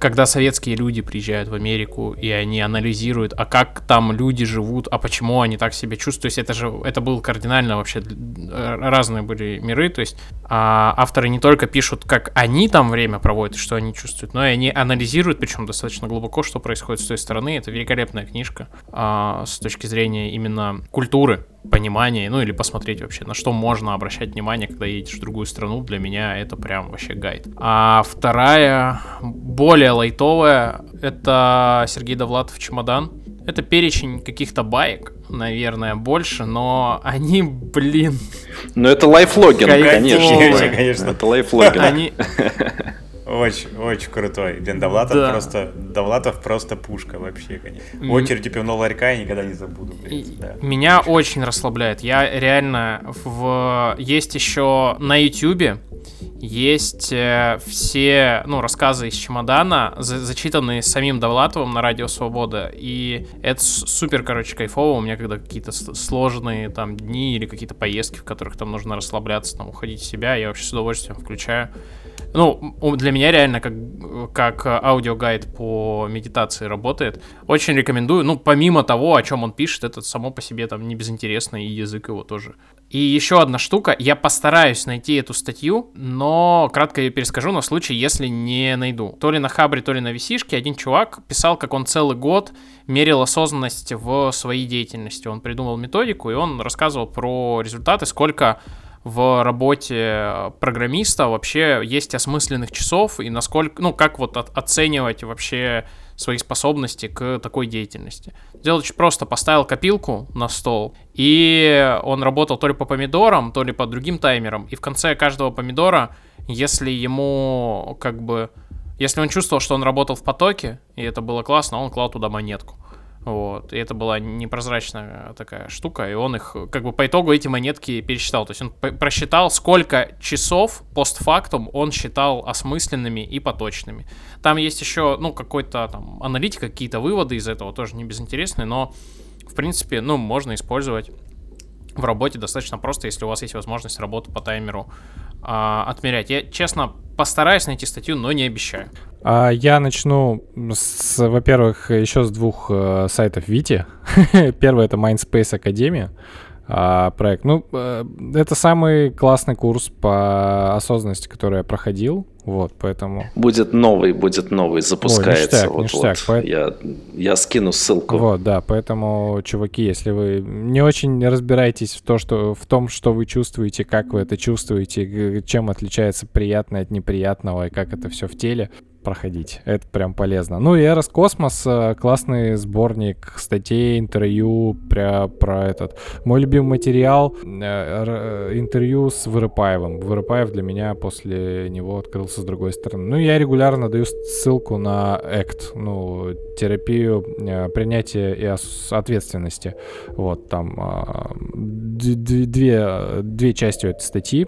Когда советские люди приезжают в Америку, и они анализируют, а как там люди живут, а почему они так себя чувствуют. То есть это же, это был кардинально вообще э, разные были миры. То есть а, авторы не только пишут, как они там время проводят, что они чувствуют, но и они анализируют, причем достаточно глубоко, что происходит с той стороны. Это великолепная книжка а, с точки зрения именно культуры понимание, ну или посмотреть вообще, на что можно обращать внимание, когда едешь в другую страну, для меня это прям вообще гайд. А вторая, более лайтовая, это Сергей Довлатов «Чемодан». Это перечень каких-то баек, наверное, больше, но они, блин... Ну это лайфлогин, конечно. конечно. Это лайфлогин. Они... Очень, очень крутой. Блин, Довлатов да. просто, Довлатов просто пушка вообще, конечно. Очередь у пивного ларька я никогда не забуду. Блин, да. Меня очень расслабляет. Я реально в... Есть еще на Ютубе есть э, все, ну, рассказы из чемодана, за зачитанные самим Довлатовым на Радио Свобода, и это супер, короче, кайфово, у меня когда какие-то сложные там дни или какие-то поездки, в которых там нужно расслабляться, там, уходить в себя, я вообще с удовольствием включаю. Ну, для меня реально как, как аудиогайд по медитации работает. Очень рекомендую. Ну, помимо того, о чем он пишет, это само по себе там не безинтересно, и язык его тоже. И еще одна штука, я постараюсь найти эту статью, но кратко ее перескажу на случай, если не найду. То ли на Хабре, то ли на Висишке один чувак писал, как он целый год мерил осознанность в своей деятельности. Он придумал методику, и он рассказывал про результаты, сколько в работе программиста вообще есть осмысленных часов и насколько, ну, как вот от, оценивать вообще свои способности к такой деятельности. Очень просто. Поставил копилку на стол, и он работал то ли по помидорам, то ли по другим таймерам. И в конце каждого помидора, если ему как бы... Если он чувствовал, что он работал в потоке, и это было классно, он клал туда монетку. Вот, и это была непрозрачная такая штука, и он их, как бы по итогу эти монетки пересчитал. То есть он просчитал, сколько часов постфактум он считал осмысленными и поточными. Там есть еще, ну, какой-то там аналитика, какие-то выводы из этого тоже не безинтересные, но, в принципе, ну, можно использовать в работе достаточно просто, если у вас есть возможность работу по таймеру а, отмерять. Я, честно, постараюсь найти статью, но не обещаю. А я начну, с, во-первых, еще с двух э, сайтов Вити. Первый это Mindspace Академия а, проект. Ну, э, это самый классный курс по осознанности, который я проходил. Вот, поэтому... Будет новый, будет новый, запускается. Ой, ништяк, вот, ништяк. Вот. По... Я, я скину ссылку. Вот, да, поэтому, чуваки, если вы не очень разбираетесь в, то, что, в том, что вы чувствуете, как вы это чувствуете, чем отличается приятное от неприятного и как это все в теле, проходить. Это прям полезно. Ну и Эрос Космос, э, классный сборник статей, интервью про, про этот. Мой любимый материал, э, э, интервью с Вырыпаевым. Вырыпаев для меня после него открылся с другой стороны. Ну я регулярно даю ссылку на ACT, ну, терапию принятия и ответственности. Вот там две, две части этой статьи.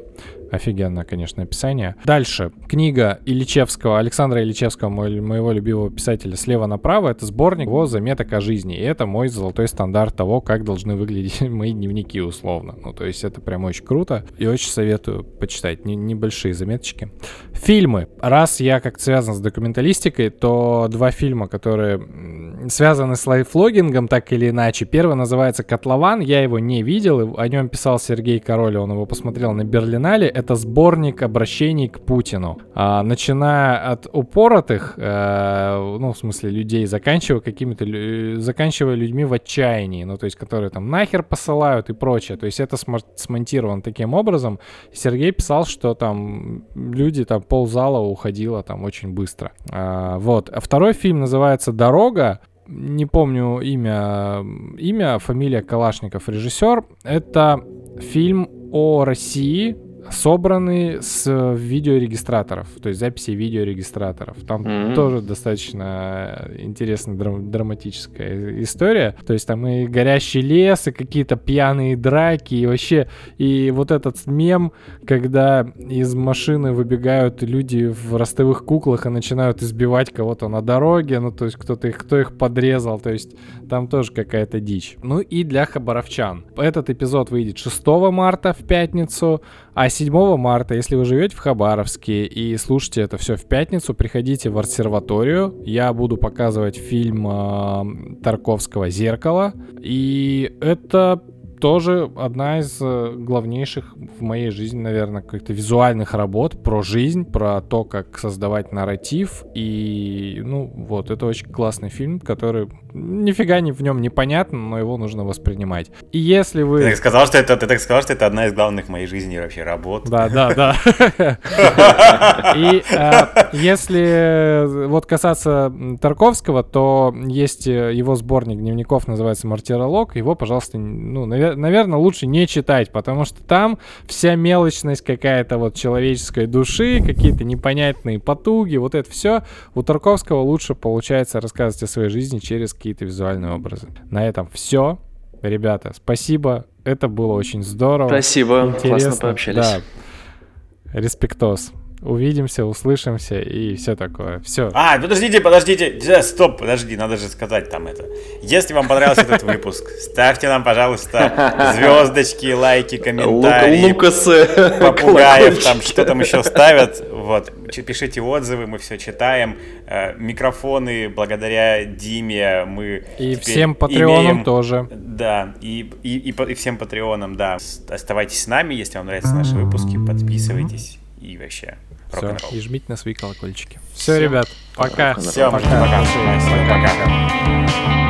Офигенно, конечно, описание. Дальше. Книга Ильичевского, Александра Ильичевского, моего любимого писателя «Слева направо». Это сборник его заметок о жизни. И это мой золотой стандарт того, как должны выглядеть мои дневники, условно. Ну, то есть это прям очень круто. И очень советую почитать. Не, небольшие заметочки. Фильмы. Раз я как связан с документалистикой, то два фильма, которые связаны с лайфлогингом, так или иначе. Первый называется «Котлован». Я его не видел. О нем писал Сергей Король. Он его посмотрел на Берлинале это сборник обращений к Путину. А, начиная от упоротых, э, ну, в смысле, людей, заканчивая какими-то, заканчивая людьми в отчаянии, ну, то есть, которые там нахер посылают и прочее. То есть, это смонтировано таким образом. Сергей писал, что там люди, там, ползала уходило там очень быстро. А, вот. А второй фильм называется «Дорога» не помню имя, имя, фамилия Калашников, режиссер. Это фильм о России собраны с видеорегистраторов, то есть записи видеорегистраторов. Там mm-hmm. тоже достаточно интересная драм- драматическая история. То есть там и горящий лес, и какие-то пьяные драки, и вообще, и вот этот мем, когда из машины выбегают люди в ростовых куклах и начинают избивать кого-то на дороге, ну то есть кто-то их, кто их подрезал, то есть там тоже какая-то дичь. Ну и для хабаровчан. Этот эпизод выйдет 6 марта в пятницу, а 7 марта, если вы живете в Хабаровске и слушаете это все в пятницу, приходите в обсерваторию. Я буду показывать фильм э, Тарковского «Зеркало». И это тоже одна из э, главнейших в моей жизни, наверное, каких-то визуальных работ про жизнь, про то, как создавать нарратив. И, ну, вот, это очень классный фильм, который нифига не в нем непонятно, но его нужно воспринимать. И если вы... Ты так сказал, что это, ты так сказал, что это одна из главных в моей жизни вообще работ. Да, да, да. И э, если вот касаться Тарковского, то есть э, его сборник дневников, называется «Мартиролог». Его, пожалуйста, ну, наверное, лучше не читать, потому что там вся мелочность какая-то вот человеческой души, какие-то непонятные потуги, вот это все. У Тарковского лучше получается рассказывать о своей жизни через какие-то визуальные образы. На этом все. Ребята, спасибо. Это было очень здорово. Спасибо. Интересно. Классно пообщались. Да. Респектос увидимся, услышимся и все такое. Все. А, подождите, подождите. Да, стоп, подожди, надо же сказать там это. Если вам понравился этот выпуск, ставьте нам, пожалуйста, звездочки, лайки, комментарии. Лукасы. Попугаев, там что там еще ставят. Вот. Пишите отзывы, мы все читаем. Э, микрофоны благодаря Диме мы И всем патреонам тоже. Да, и, и, и, и всем патреонам, да. Оставайтесь с нами, если вам нравятся наши выпуски, подписывайтесь и вообще все, и жмите на свои колокольчики. Все, Все. ребят, пока. Все, пока. Пока. пока. пока.